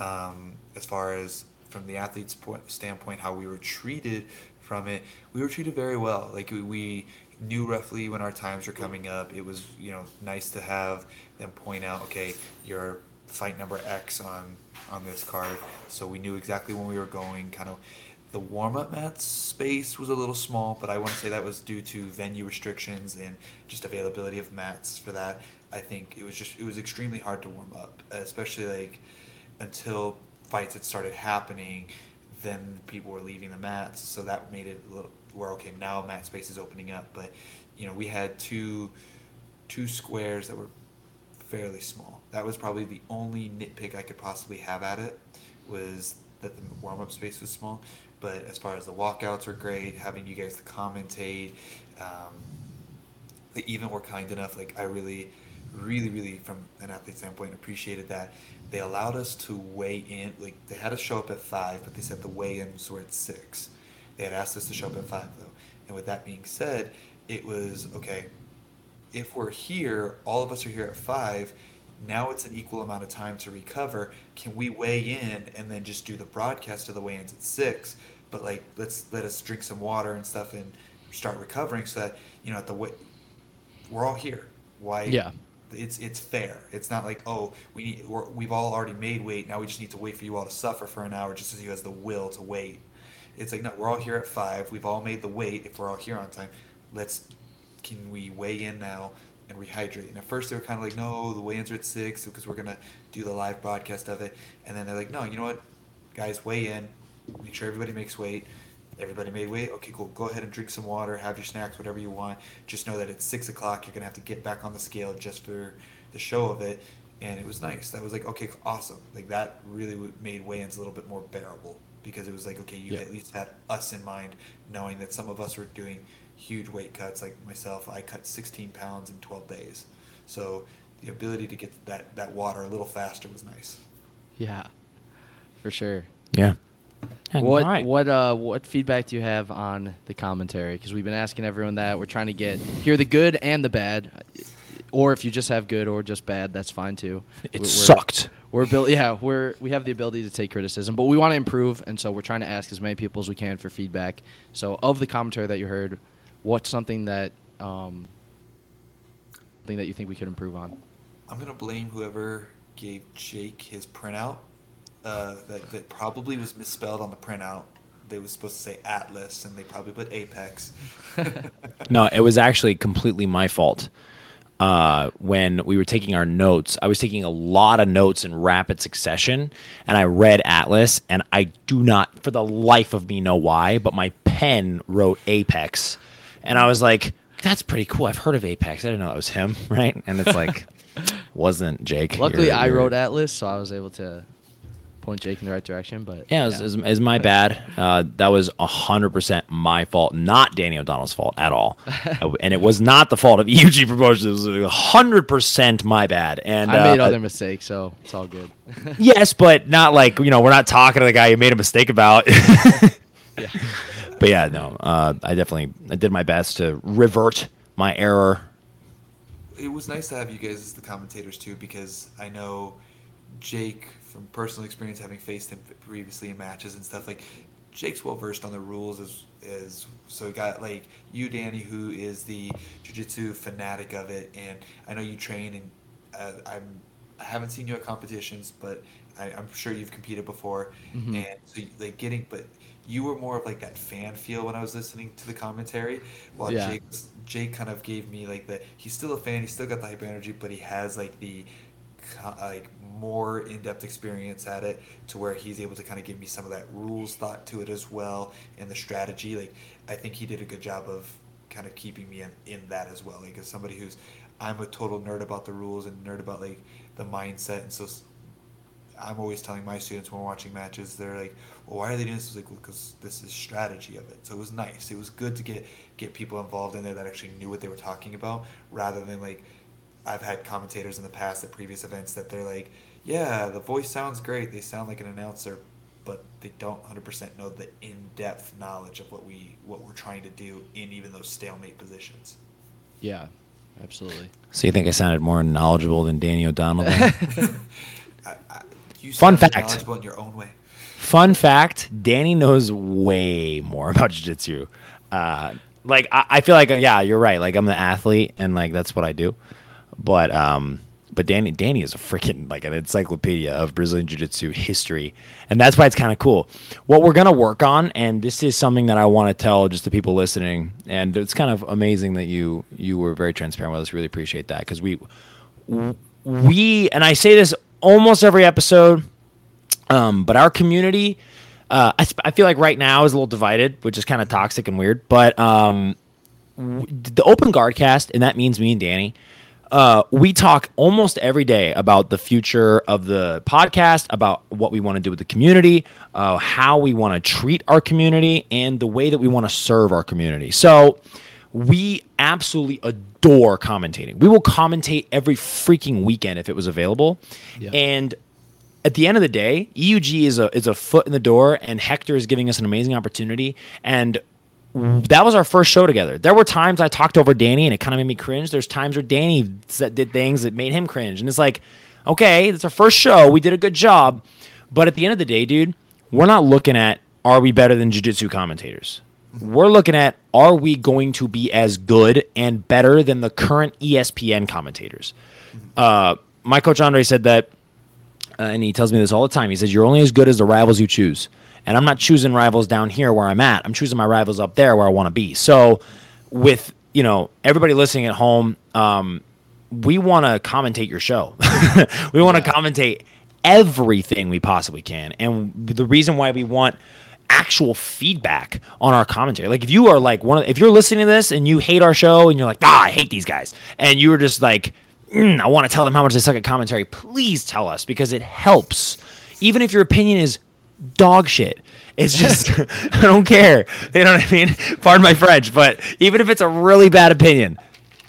um, as far as from the athlete's point, standpoint, how we were treated from it, we were treated very well. Like we, we knew roughly when our times were coming up. It was you know nice to have them point out, okay, your fight number X on on this card, so we knew exactly when we were going. Kind of the warm up mat space was a little small, but I want to say that was due to venue restrictions and just availability of mats for that. I think it was just it was extremely hard to warm up, especially like until fights had started happening. Then people were leaving the mats, so that made it little where okay now mat space is opening up. But you know we had two two squares that were fairly small. That was probably the only nitpick I could possibly have at it was that the warm up space was small. But as far as the walkouts were great, having you guys to commentate, um, they even were kind enough. Like I really, really, really, from an athlete standpoint, appreciated that they allowed us to weigh in. Like they had us show up at five, but they said the weigh-ins were at six. They had asked us to show up at five though. And with that being said, it was okay. If we're here, all of us are here at five. Now it's an equal amount of time to recover. Can we weigh in and then just do the broadcast of the weigh-ins at six? But like, let's let us drink some water and stuff and start recovering so that you know at the way we're all here. Why? Yeah. It's it's fair. It's not like oh we need we're, we've all already made weight now we just need to wait for you all to suffer for an hour just as you has the will to wait. It's like no we're all here at five. We've all made the weight. If we're all here on time, let's can we weigh in now and rehydrate? And at first they were kind of like no the weigh-ins are at six because we're gonna do the live broadcast of it. And then they're like no you know what guys weigh in make sure everybody makes weight. Everybody made weight. Okay, cool. Go ahead and drink some water, have your snacks, whatever you want. Just know that at six o'clock, you're gonna have to get back on the scale just for the show of it. And it was nice. That was like, okay, awesome. Like that really made weigh-ins a little bit more bearable because it was like, okay, you Yeah. at least had us in mind, knowing that some of us were doing huge weight cuts. Like myself, I cut 16 pounds in 12 days. So the ability to get that that water a little faster was nice. Yeah, for sure. Yeah. What All right. what uh what feedback do you have on the commentary? Because we've been asking everyone that. We're trying to get hear the good and the bad, or if you just have good or just bad, that's fine too. It We're- sucked. We're built. Yeah, we're we have the ability to take criticism, but we want to improve, and so we're trying to ask as many people as we can for feedback. So, of the commentary that you heard, what's something that um something that you think we could improve on? I'm gonna blame whoever gave Jake his printout. Uh, that that probably was misspelled on the printout. They was supposed to say Atlas, and they probably put Apex. [LAUGHS] No, it was actually completely my fault. Uh, when we were taking our notes, I was taking a lot of notes in rapid succession, and I read Atlas, and I do not, for the life of me, know why, but my pen wrote Apex, and I was like, "That's pretty cool. I've heard of Apex. I didn't know it was him, [LAUGHS] right?" And it's like, [LAUGHS] wasn't Jake. Luckily, You're- I you're- wrote Atlas, so I was able to point Jake in the right direction. But Yeah, it was, it was- it was my bad. Uh, that was hundred percent my fault, not Danny O'Donnell's fault at all, [LAUGHS] Uh, and it was not the fault of [LAUGHS] EUG Promotions. It was hundred percent my bad. And I made uh, other mistakes, so it's all good. [LAUGHS] yes, but not like you know we're not talking to the guy you made a mistake about. yeah. but yeah, no, uh, I definitely I did my best to revert my error. it was nice to have you guys as the commentators too, because I know Jake from personal experience, having faced him previously in matches and stuff. Like Jake's well versed on the rules as as so. We got like you, Danny, who is the jiu-jitsu fanatic of it, and I know you train and uh, I'm I haven't seen you at competitions, but I, I'm sure you've competed before, Mhm. and so like getting but. You were more of like that fan feel when I was listening to the commentary, while Yeah. Jake Jake kind of gave me like the he's still a fan, he's still got the hyper energy, but he has like the like more in-depth experience at it to where he's able to kind of give me some of that rules thought to it as well and the strategy. Like I think he did a good job of kind of keeping me in, in that as well. Like as somebody who's I'm a total nerd about the rules and nerd about like the mindset and so i'm always telling my students when we're watching matches, they're like, "Well, why are they doing this?" Like, "Well, because this is strategy of it." So it was nice. It was good to get get people involved in there that actually knew what they were talking about, rather than like I've had commentators in the past at previous events that they're like, "Yeah, the voice sounds great. They sound like an announcer." But they don't 100% know the in-depth knowledge of what we what we're trying to do in even those stalemate positions. Yeah, absolutely. So you think I sounded more knowledgeable than Danny O'Donnell? then? [LAUGHS] I, I, you Fun fact. knowledgeable in your own way. Fun fact: Danny knows way more [LAUGHS] about jiu-jitsu. Uh, like I, I feel like uh, yeah, you're right. Like I'm the athlete, and like that's what I do. But um, but Danny Danny is a freaking like an encyclopedia of Brazilian Jiu-Jitsu history, and that's why it's kind of cool. What we're gonna work on, and this is something that I want to tell just the people listening, and it's kind of amazing that you you were very transparent with us. Really appreciate that because we we and I say this almost every episode, um, but our community. Uh, I, I feel like right now is a little divided, which is kind of toxic and weird. But um, the open guard cast, and that means me and Danny, uh, we talk almost every day about the future of the podcast, about what we want to do with the community, uh, how we want to treat our community, and the way that we want to serve our community. So we absolutely adore commentating. We will commentate every freaking weekend if it was available. Yeah. And at the end of the day, EUG is a is a foot in the door, and Hector is giving us an amazing opportunity. And that was our first show together. There were times I talked over Danny, and it kind of made me cringe. There's times where Danny did things that made him cringe, and it's like, okay, it's our first show. We did a good job, but at the end of the day, dude, we're not looking at are we better than jiu-jitsu commentators. We're looking at are we going to be as good and better than the current ESPN commentators. Uh, my coach Andre said that uh, and he tells me this all the time. He says, You're only as good as the rivals you choose. And I'm not choosing rivals down here where I'm at. I'm choosing my rivals up there where I want to be. So, with you know everybody listening at home, um, we want to commentate your show. [LAUGHS] we want to commentate everything we possibly can. And the reason why we want actual feedback on our commentary. Like if you are like one of, if you're listening to this and you hate our show and you're like, ah, I hate these guys, and you were just like, "Mm, I want to tell them how much they suck at commentary, please tell us because it helps. Even if your opinion is dog shit. It's just [LAUGHS] [LAUGHS] I don't care. You know what I mean? Pardon my French, but even if it's a really bad opinion,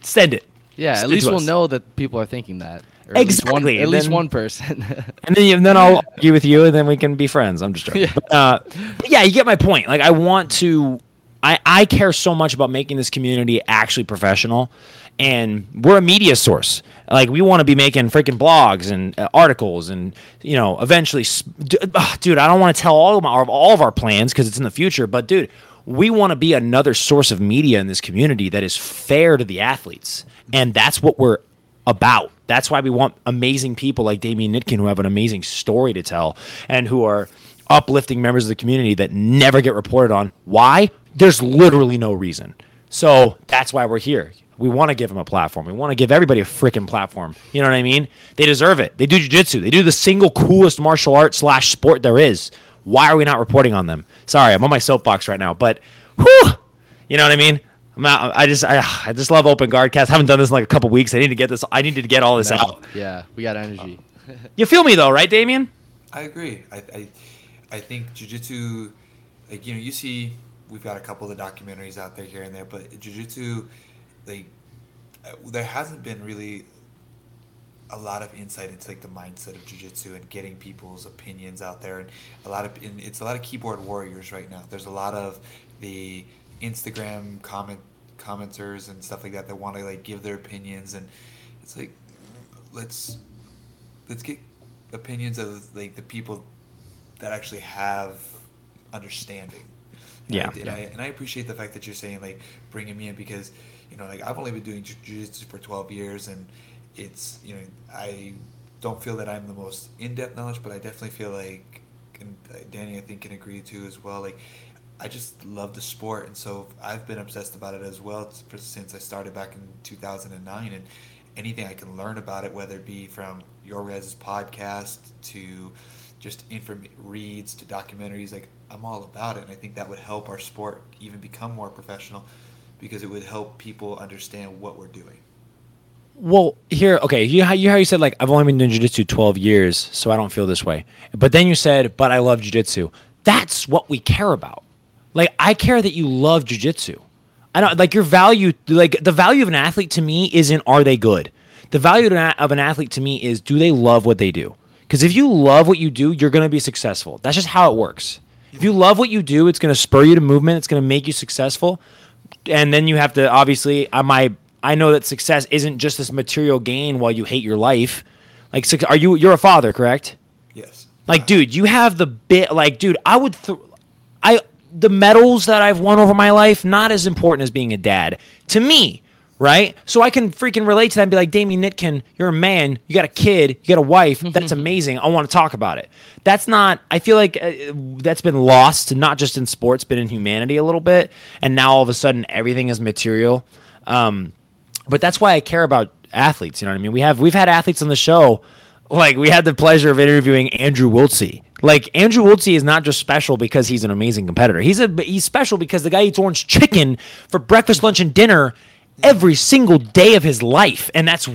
send it. Yeah, Send at least we'll us. know that people are thinking that. Or at least one, Exactly, at least then- one person. [LAUGHS] And then, and then I'll argue with you, and then we can be friends. I'm just joking. Yeah. But, uh, but yeah, you get my point. Like, I want to. I, I care so much about making this community actually professional, and we're a media source. Like, we want to be making freaking blogs and uh, articles, and you know, eventually, d- ugh, dude. I don't want to tell all of my, all of our plans because it's in the future. But dude, we want to be another source of media in this community that is fair to the athletes, and that's what we're about. That's why we want amazing people like Damien Nitkin who have an amazing story to tell and who are uplifting members of the community that never get reported on. Why? There's literally no reason. So that's why we're here. We want to give them a platform. We want to give everybody a freaking platform. You know what I mean? They deserve it. They do jujitsu. They do the single coolest martial art slash sport there is. Why are we not reporting on them? Sorry, I'm on my soapbox right now, but whew, you know what I mean? I'm out, I just I, I just love open guard cast. Haven't done this in like a couple weeks. I need to get this. I need to get all this No, out. yeah, we got energy. [LAUGHS] You feel me though, right, Damien? I agree. I, I, I think jujitsu, like you know, you see, we've got a couple of the documentaries out there here and there, but jujitsu, like, uh, there hasn't been really a lot of insight into like the mindset of jujitsu and getting people's opinions out there, and a lot of and it's a lot of keyboard warriors right now. There's a lot of the Instagram comment commenters and stuff like that that want to like give their opinions, and it's like, let's let's get opinions of like the people that actually have understanding. And Yeah. I, and, I, and I appreciate the fact that you're saying like bringing me in because you know like I've only been doing jiu-jitsu for 12 years and it's you know I don't feel that I'm the most in-depth knowledge but I definitely feel like and uh, Danny I think can agree too as well like I just love the sport and so I've been obsessed about it as well since I started back in 2009 and anything I can learn about it whether it be from your guys' podcast to just inform reads to documentaries like i'm all about it and i think that would help our sport even become more professional because it would help people understand what we're doing Well, here, okay, you how you you said like I've only been doing jujitsu 12 years, so I don't feel this way. But then you said, but I love jujitsu. That's what we care about. Like I care that you love jujitsu. I don't like your value. Like the value of an athlete to me isn't are they good. The value of an of an athlete to me is do they love what they do. Because if you love what you do, you're going to be successful. That's just how it works. If you love what you do, it's going to spur you to movement. It's going to make you successful and then you have to obviously I my I know that success isn't just this material gain while you hate your life. Like are you you're a father, correct? yes Like, dude, you have the bit. Like, dude, I would. Th- I the medals that I've won over my life not as important as being a dad to me. Right, so I can freaking relate to that and be like, Damien Nitkin, you're a man, you got a kid, you got a wife. That's amazing. I want to talk about it. That's not. I feel like uh, that's been lost, not just in sports, but in humanity a little bit. And now all of a sudden, everything is material. Um, but that's why I care about athletes. You know what I mean? We have we've had athletes on the show. Like we had the pleasure of interviewing Andrew Wiltse. Like Andrew Wiltse is not just special because he's an amazing competitor. He's a he's special because the guy eats orange chicken for breakfast, lunch, and dinner every single day of his life, and that's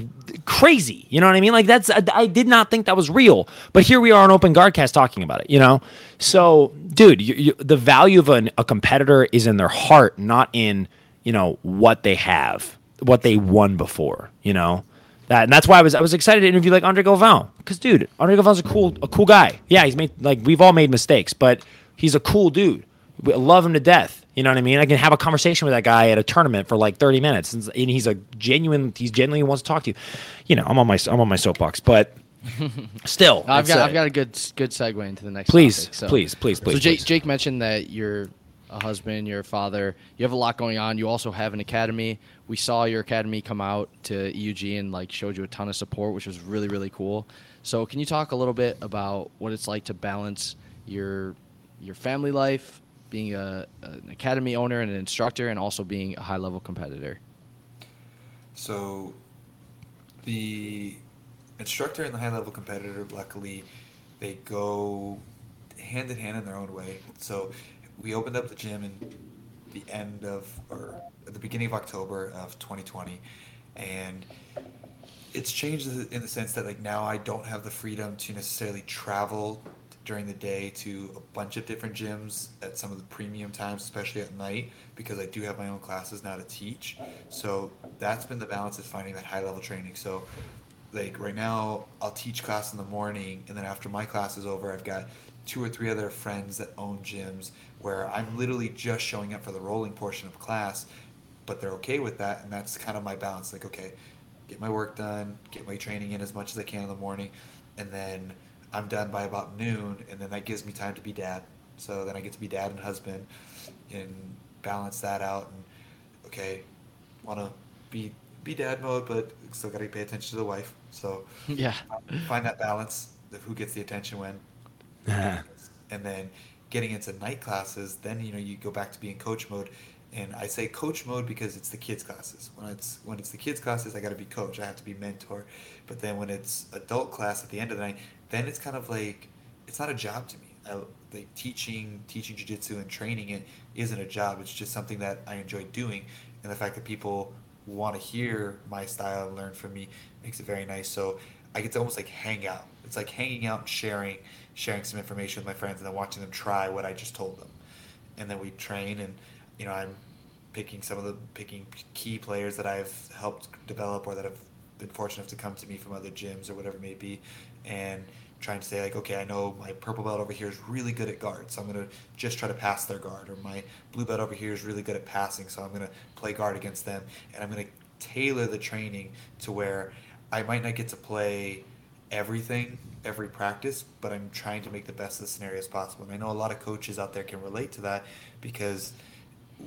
crazy. You know what I mean? Like that's I, did not think that was real, but here we are on Open Guardcast talking about it. You know, so dude, you, you, the value of an, a competitor is in their heart, not in you know what they have, what they won before. You know. That, and that's why I was I was excited to interview like Andre Galvão because dude Andre Galvão's a cool a cool guy yeah he's made like we've all made mistakes but he's a cool dude love him to death you know what I mean I can have a conversation with that guy at a tournament for like 30 minutes and, he's a genuine he's genuinely wants to talk to you you know I'm on my I'm on my soapbox but [LAUGHS] still I've got uh, I've got a good good segue into the next. Please, topic, so. please, please, please, So Jake, please. Jake mentioned that you're a husband, you're a father, you have a lot going on. You also have an academy. We saw your academy come out to EUG and like showed you a ton of support, which was really really cool. So can you talk a little bit about what it's like to balance your your family life, being a an academy owner and an instructor, and also being a high level competitor? So, the instructor and the high level competitor, luckily, they go hand in hand in their own way. So, we opened up the gym in the end of, or at the beginning of October of 2020, and it's changed in the sense that like now I don't have the freedom to necessarily travel during the day to a bunch of different gyms at some of the premium times, especially at night, because I do have my own classes now to teach. So that's been the balance is finding that high level training. So like right now I'll teach class in the morning and then after my class is over I've got two or three other friends that own gyms where I'm literally just showing up for the rolling portion of class but they're okay with that and that's kind of my balance like okay get my work done get my training in as much as i can in the morning and then i'm done by about noon and then that gives me time to be dad. So then i get to be dad and husband and balance that out and okay want to be be dad mode but still got to pay attention to the wife. So [LAUGHS] yeah. find that balance of who gets the attention when. Uh-huh. And then getting into night classes then you know you go back to being coach mode. And i say coach mode because it's the kids classes. When it's when it's the kids classes i got to be coach. I have to be mentor. But then when it's adult class at the end of the night then it's kind of like it's not a job to me. I, like teaching teaching jiu-jitsu and training it isn't a job. It's just something that i enjoy doing. And the fact that people want to hear my style and learn from me makes it very nice. So i get to almost like hang out. It's like hanging out and sharing sharing some information with my friends and then watching them try what i just told them. And then we train and you know i'm picking some of the picking key players that i've helped develop or that have been fortunate enough to come to me from other gyms or whatever it may be and trying to say like okay i know my purple belt over here is really good at guard so i'm to just try to pass their guard or my blue belt over here is really good at passing so i'm to play guard against them and i'm to tailor the training to where i might not get to play everything every practice but i'm trying to make the best of the scenarios possible and i know a lot of coaches out there can relate to that because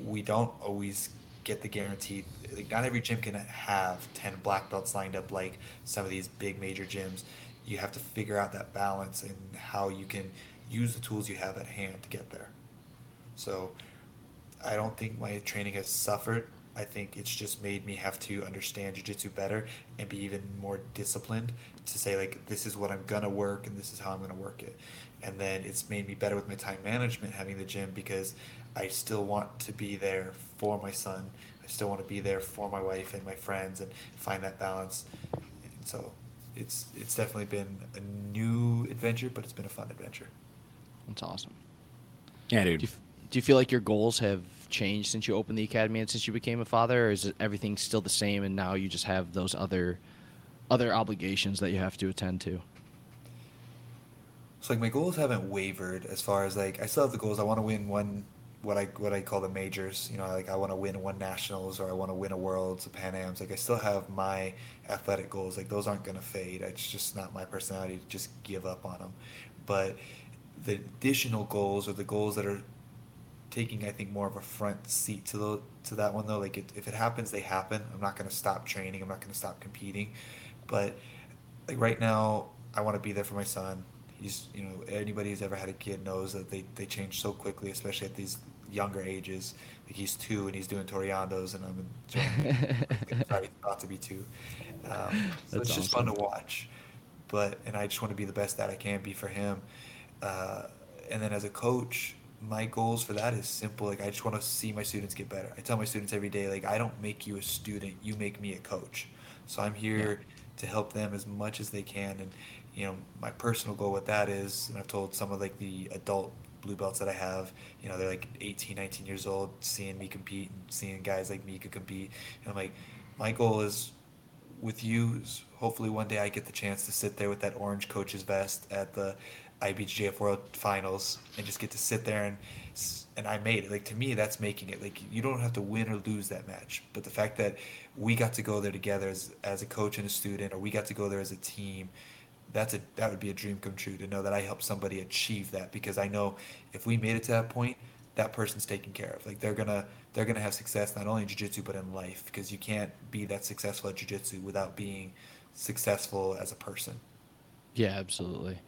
we don't always get the guaranteed like not every gym can have 10 black belts lined up like some of these big major gyms you have to figure out that balance and how you can use the tools you have at hand to get there so i don't think my training has suffered i think it's just made me have to understand jiu-jitsu better and be even more disciplined to say like this is what i'm gonna work and this is how i'm gonna work it and then it's made me better with my time management having the gym because I still want to be there for my son. I still want to be there for my wife and my friends and find that balance. And so it's it's definitely been a new adventure, but it's been a fun adventure. That's awesome. yeah Do dude you, do you feel like your goals have changed since you opened the academy and since you became a father, or is it everything still the same and now you just have those other other obligations that you have to attend to? So like my goals haven't wavered as far as like I still have the goals. I want to win one what I what I call the majors. You know, like I want to win one nationals or I want to win a worlds, a Pan Am's. Like I still have my athletic goals. Like those aren't gonna fade. It's just not my personality to just give up on them. but the additional goals or the goals that are taking I think more of a front seat to the to that one though. Like it, if it happens, they happen. I'm not going to stop training. I'm not going to stop competing, but like right now, I want to be there for my son. He's you know anybody who's ever had a kid knows that they they change so quickly, especially at these younger ages. Like he's two and he's doing toreandos, and I'm [LAUGHS] sorry, about to be two. Um, so it's just awesome. fun to watch. But and I just want to be the best that I can be for him. Uh, and then as a coach, my goals for that is simple. Like I just want to see my students get better. I tell my students every day, like I don't make you a student, you make me a coach. So I'm here yeah. to help them as much as they can. And you know, my personal goal with that is, and I've told some of like the adult blue belts that I have, you know, they're like 18, 19 years old, seeing me compete and seeing guys like Mika compete. And I'm like, my goal is with you. Hopefully one day I get the chance to sit there with that orange coach's vest at the IBJJF World Finals and just get to sit there and and I made it. Like to me, that's making it. Like you don't have to win or lose that match, but the fact that we got to go there together as as a coach and a student, or we got to go there as a team, that's a that would be a dream come true to know that I helped somebody achieve that because I know if we made it to that point, that person's taken care of. Like they're gonna they're gonna have success not only in jiu-jitsu but in life because you can't be that successful at jiu-jitsu without being successful as a person. Yeah, absolutely.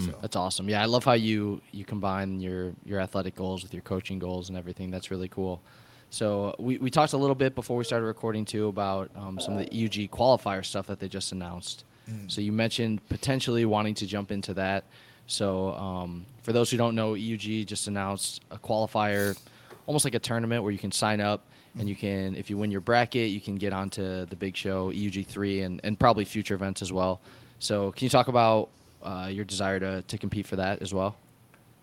So. That's awesome. Yeah, I love how you you combine your your athletic goals with your coaching goals and everything. That's really cool. So we, we talked a little bit before we started recording too about um, some of the EUG qualifier stuff that they just announced. Mm. So you mentioned potentially wanting to jump into that. So um, for those who don't know, EUG just announced a qualifier, almost like a tournament where you can sign up and you can, if you win your bracket, you can get onto the big show EUG three and, and probably future events as well. So can you talk about uh, your desire to, to compete for that as well?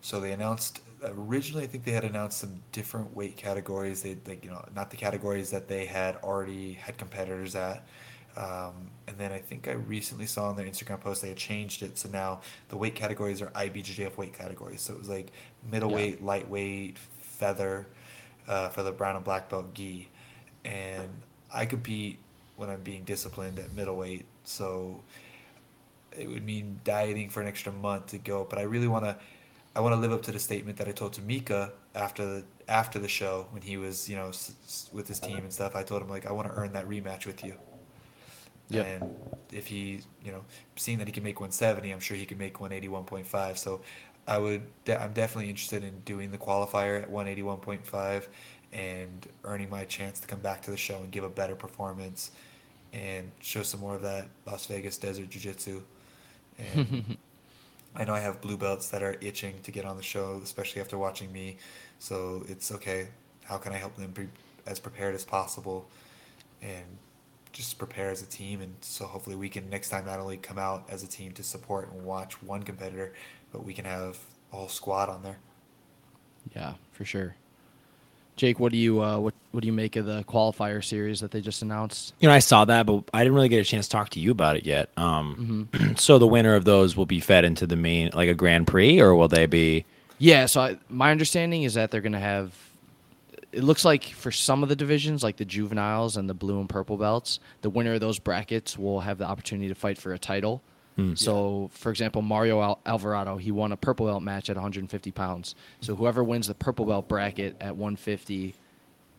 So they announced originally. I think they had announced some different weight categories. They, they you know, not the categories that they had already had competitors at. Um, and then I think I recently saw on their Instagram post they had changed it. So now the weight categories are IBJJF weight categories. So it was like middleweight, yeah. lightweight, feather uh, for the brown and black belt gi. And I compete when I'm being disciplined at middleweight. So it would mean dieting for an extra month to go. But I really want to, I want to live up to the statement that I told to Mika after the after the show when he was, you know, s- with his team and stuff. I told him like, I want to earn that rematch with you. Yeah. And if he, you know, seeing that he can make 170, I'm sure he can make 181.5. So I would, de- I'm definitely interested in doing the qualifier at 181.5 and earning my chance to come back to the show and give a better performance and show some more of that Las Vegas desert jiu-jitsu and [LAUGHS] I know I have blue belts that are itching to get on the show, especially after watching me. So it's okay. How can I help them be as prepared as possible and just prepare as a team? And so hopefully we can next time not only come out as a team to support and watch one competitor, but we can have a whole squad on there. Yeah, for sure. Jake, what do you uh, what what do you make of the qualifier series that they just announced? You know, I saw that, but I didn't really get a chance to talk to you about it yet. Um, mm-hmm. [CLEARS THROAT] so the winner of those will be fed into the main, like a Grand Prix, or will they be? Yeah. So I, my understanding is that they're going to have. It looks like for some of the divisions, like the juveniles and the blue and purple belts, the winner of those brackets will have the opportunity to fight for a title. Mm. So, for example, Mario Al- Alvarado, he won a purple belt match at 150 pounds. So, whoever wins the purple belt bracket at 150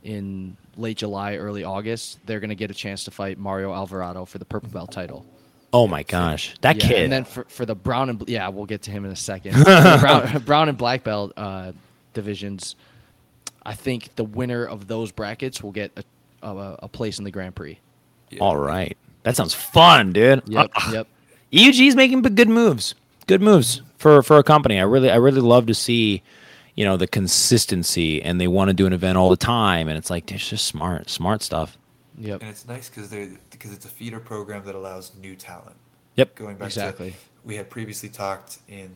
in late July, early August, they're going to get a chance to fight Mario Alvarado for the purple belt title. Oh my gosh, that yeah, kid! And then for, for the brown and yeah, we'll get to him in a second. [LAUGHS] brown, [LAUGHS] brown, and black belt uh, divisions, I think the winner of those brackets will get a, a, a place in the Grand Prix. Yeah. All right, that sounds fun, dude. Yep, uh, uh, yep. EUG's making good moves. Good moves for for a company. I really I really love to see, you know, the consistency and they want to do an event all the time and it's like it's just smart smart stuff. Yep. And it's nice because they're because it's a feeder program that allows new talent. Yep. Going back exactly. to we had previously talked in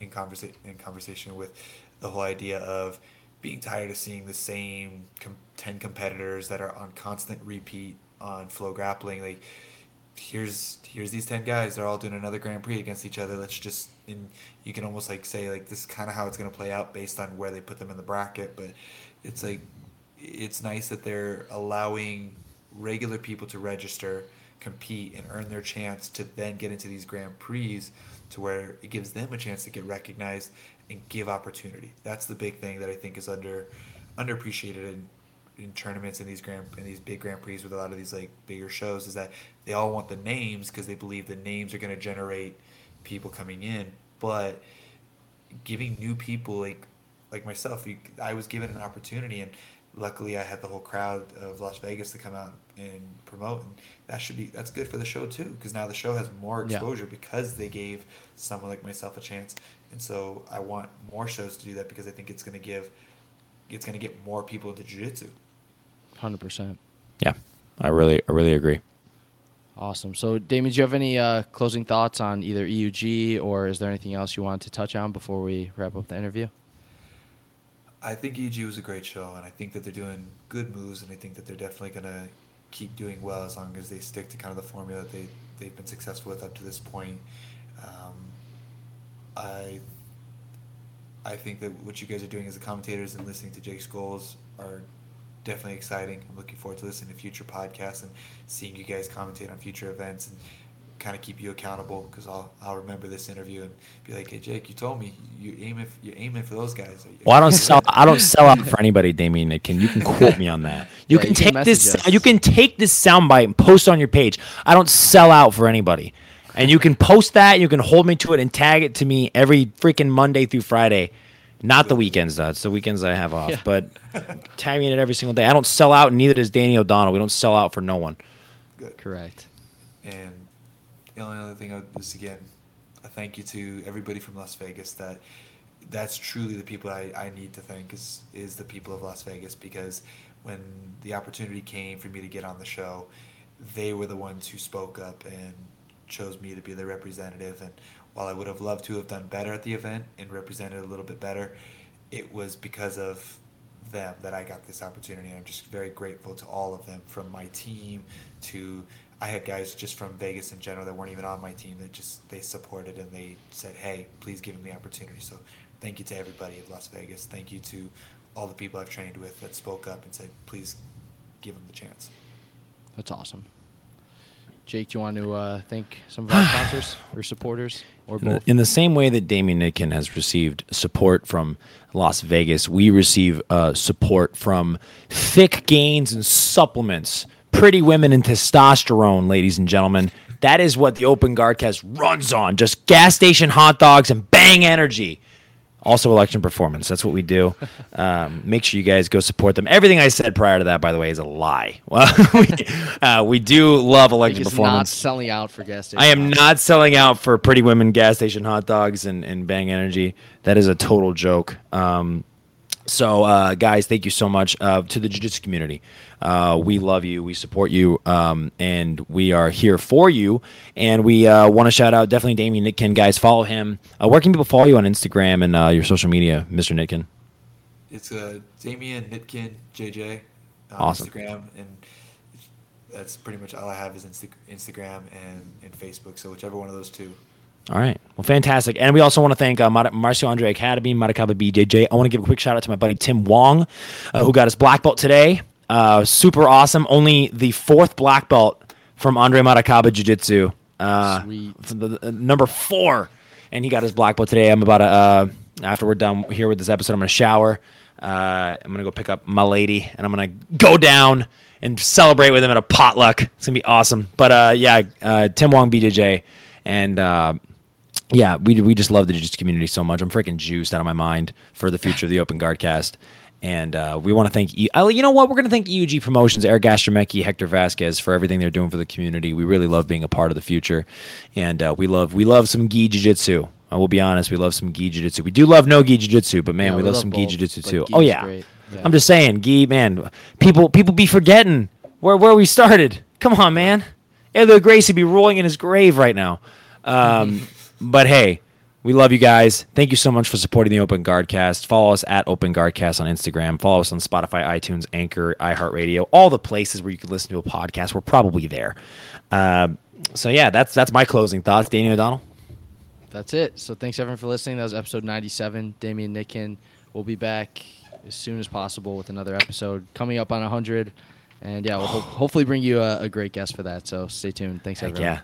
in conversation in conversation with the whole idea of being tired of seeing the same com- 10 competitors that are on constant repeat on flow grappling like here's here's these 10 guys they're all doing another grand prix against each other let's just and you can almost like say like this is kind of how it's going to play out based on where they put them in the bracket but it's like it's nice that they're allowing regular people to register compete and earn their chance to then get into these grand prix to where it gives them a chance to get recognized and give opportunity. That's the big thing that I think is under underappreciated in, in tournaments and these grand in these big Grand Prix with a lot of these like bigger shows is that they all want the names because they believe the names are going to generate people coming in, but giving new people like like myself, you, I was given an opportunity and luckily I had the whole crowd of Las Vegas to come out and promote and that should be that's good for the show too because now the show has more Yeah. exposure because they gave someone like myself a chance and so I want more shows to do that because I think it's going to give it's going to get more people into jiu-jitsu. Hundred percent. Yeah, I really, I really agree. Awesome. So, Damien, do you have any uh, closing thoughts on either EUG or is there anything else you wanted to touch on before we wrap up the interview? I think EUG was a great show, and I think that they're doing good moves, and I think that they're definitely going to keep doing well as long as they stick to kind of the formula that they they've been successful with up to this point. Um, I I think that what you guys are doing as the commentators and listening to Jake's goals are definitely exciting. I'm looking forward to listening to future podcasts and seeing you guys commentate on future events and kind of keep you accountable because I'll I'll remember this interview and be like, hey Jake, you told me you aiming you're aiming for those guys. Well, I don't [LAUGHS] sell. I don't sell out for anybody, Damien. Can you can quote me on that? You Yeah, can you can take this. us. You can take this soundbite and post it on your page. I don't sell out for anybody, and you can post that. You can hold me to it and tag it to me every freaking Monday through Friday. Not the weekends, though. It's the weekends I have off. Yeah. But tag me in it every single day. I don't sell out, and neither does Danny O'Donnell. We don't sell out for no one. Good. Correct. And the only other thing I would just again, a thank you to everybody from Las Vegas. That that's truly the people I, I need to thank is is the people of Las Vegas because when the opportunity came for me to get on the show, they were the ones who spoke up and chose me to be their representative. And while I would have loved to have done better at the event and represented a little bit better, it was because of them that I got this opportunity. And I'm just very grateful to all of them, from my team to I had guys just from Vegas in general that weren't even on my team that just they supported and they said, "Hey, please give him the opportunity." So, thank you to everybody at Las Vegas. Thank you to all the people I've trained with that spoke up and said, "Please give him the chance." That's awesome. Jake, do you want to uh, thank some of our [SIGHS] sponsors or supporters or In the, both? in the same way that Damien Nitkin has received support from Las Vegas, we receive uh, support from thick gains and supplements, pretty women and testosterone, ladies and gentlemen. That is what the Open Guardcast runs on. Just gas station hot dogs and bang energy. Also, election performance. That's what we do. [LAUGHS] Um, make sure you guys go support them. Everything I said prior to that, by the way, is a lie. [LAUGHS] Well, we, uh, we do love election is not performance. selling out for gas station. I am not selling out for Pretty Women gas station hot dogs and, and Bang Energy. That is a total joke. Um, so, uh, guys, thank you so much uh, to the jiu-jitsu community. Uh, we love you. We support you. Um, and we are here for you. And we uh, want to shout out definitely Damien Nitkin. Guys, follow him. Uh, where can people follow you on Instagram and uh, your social media, Mr. Nitkin? It's uh, Damien Nitkin JJ on Awesome. Instagram, and that's pretty much all I have is Insta- Instagram and, and Facebook. So whichever one of those two. All right. Well, fantastic. And we also want to thank uh, Mar- Marcio Andre Academy, Maracaba BJJ. I want to give a quick shout out to my buddy Tim Wong, uh, who got his black belt today. Uh, super awesome. Only the fourth black belt from Andre Maracaba Jiu Jitsu. Uh, Sweet. f- the- the- number four. And he got his black belt today. I'm about to, uh, after we're done here with this episode, I'm going to shower. Uh, I'm going to go pick up my lady, and I'm going to go down and celebrate with him at a potluck. It's going to be awesome. But uh, yeah, uh, Tim Wong BJJ. And uh, yeah, we we just love the jiu-jitsu community so much. I'm freaking juiced out of my mind for the future of the Open Guard cast. And uh, we want to thank, e- you know what? We're going to thank EUG Promotions, Eric Gastromecki, Hector Vasquez for everything they're doing for the community. We really love being a part of the future, and uh, we love we love some gi jiu-jitsu. I will be honest, we love some gi jiu-jitsu. We do love no gi jiu-jitsu, but man, Yeah, we, we love, love some gi jiu-jitsu too. Oh yeah. Yeah. I'm just saying, gi man. People people be forgetting where where we started. Come on, man. Helio Gracie be rolling in his grave right now. Um, [LAUGHS] but hey, we love you guys. Thank you so much for supporting the Open Guardcast. Follow us at Open Guardcast on Instagram. Follow us on Spotify, iTunes, Anchor, iHeartRadio, all the places where you can listen to a podcast. We're probably there. Um, so yeah, that's that's my closing thoughts. Danny O'Donnell. That's it. So thanks everyone for listening. That was episode 97. Damien Nitkin will be back as soon as possible with another episode coming up on 100. And yeah, we'll ho- hopefully bring you a, a great guest for that. So stay tuned. Thanks Heck everyone. yeah.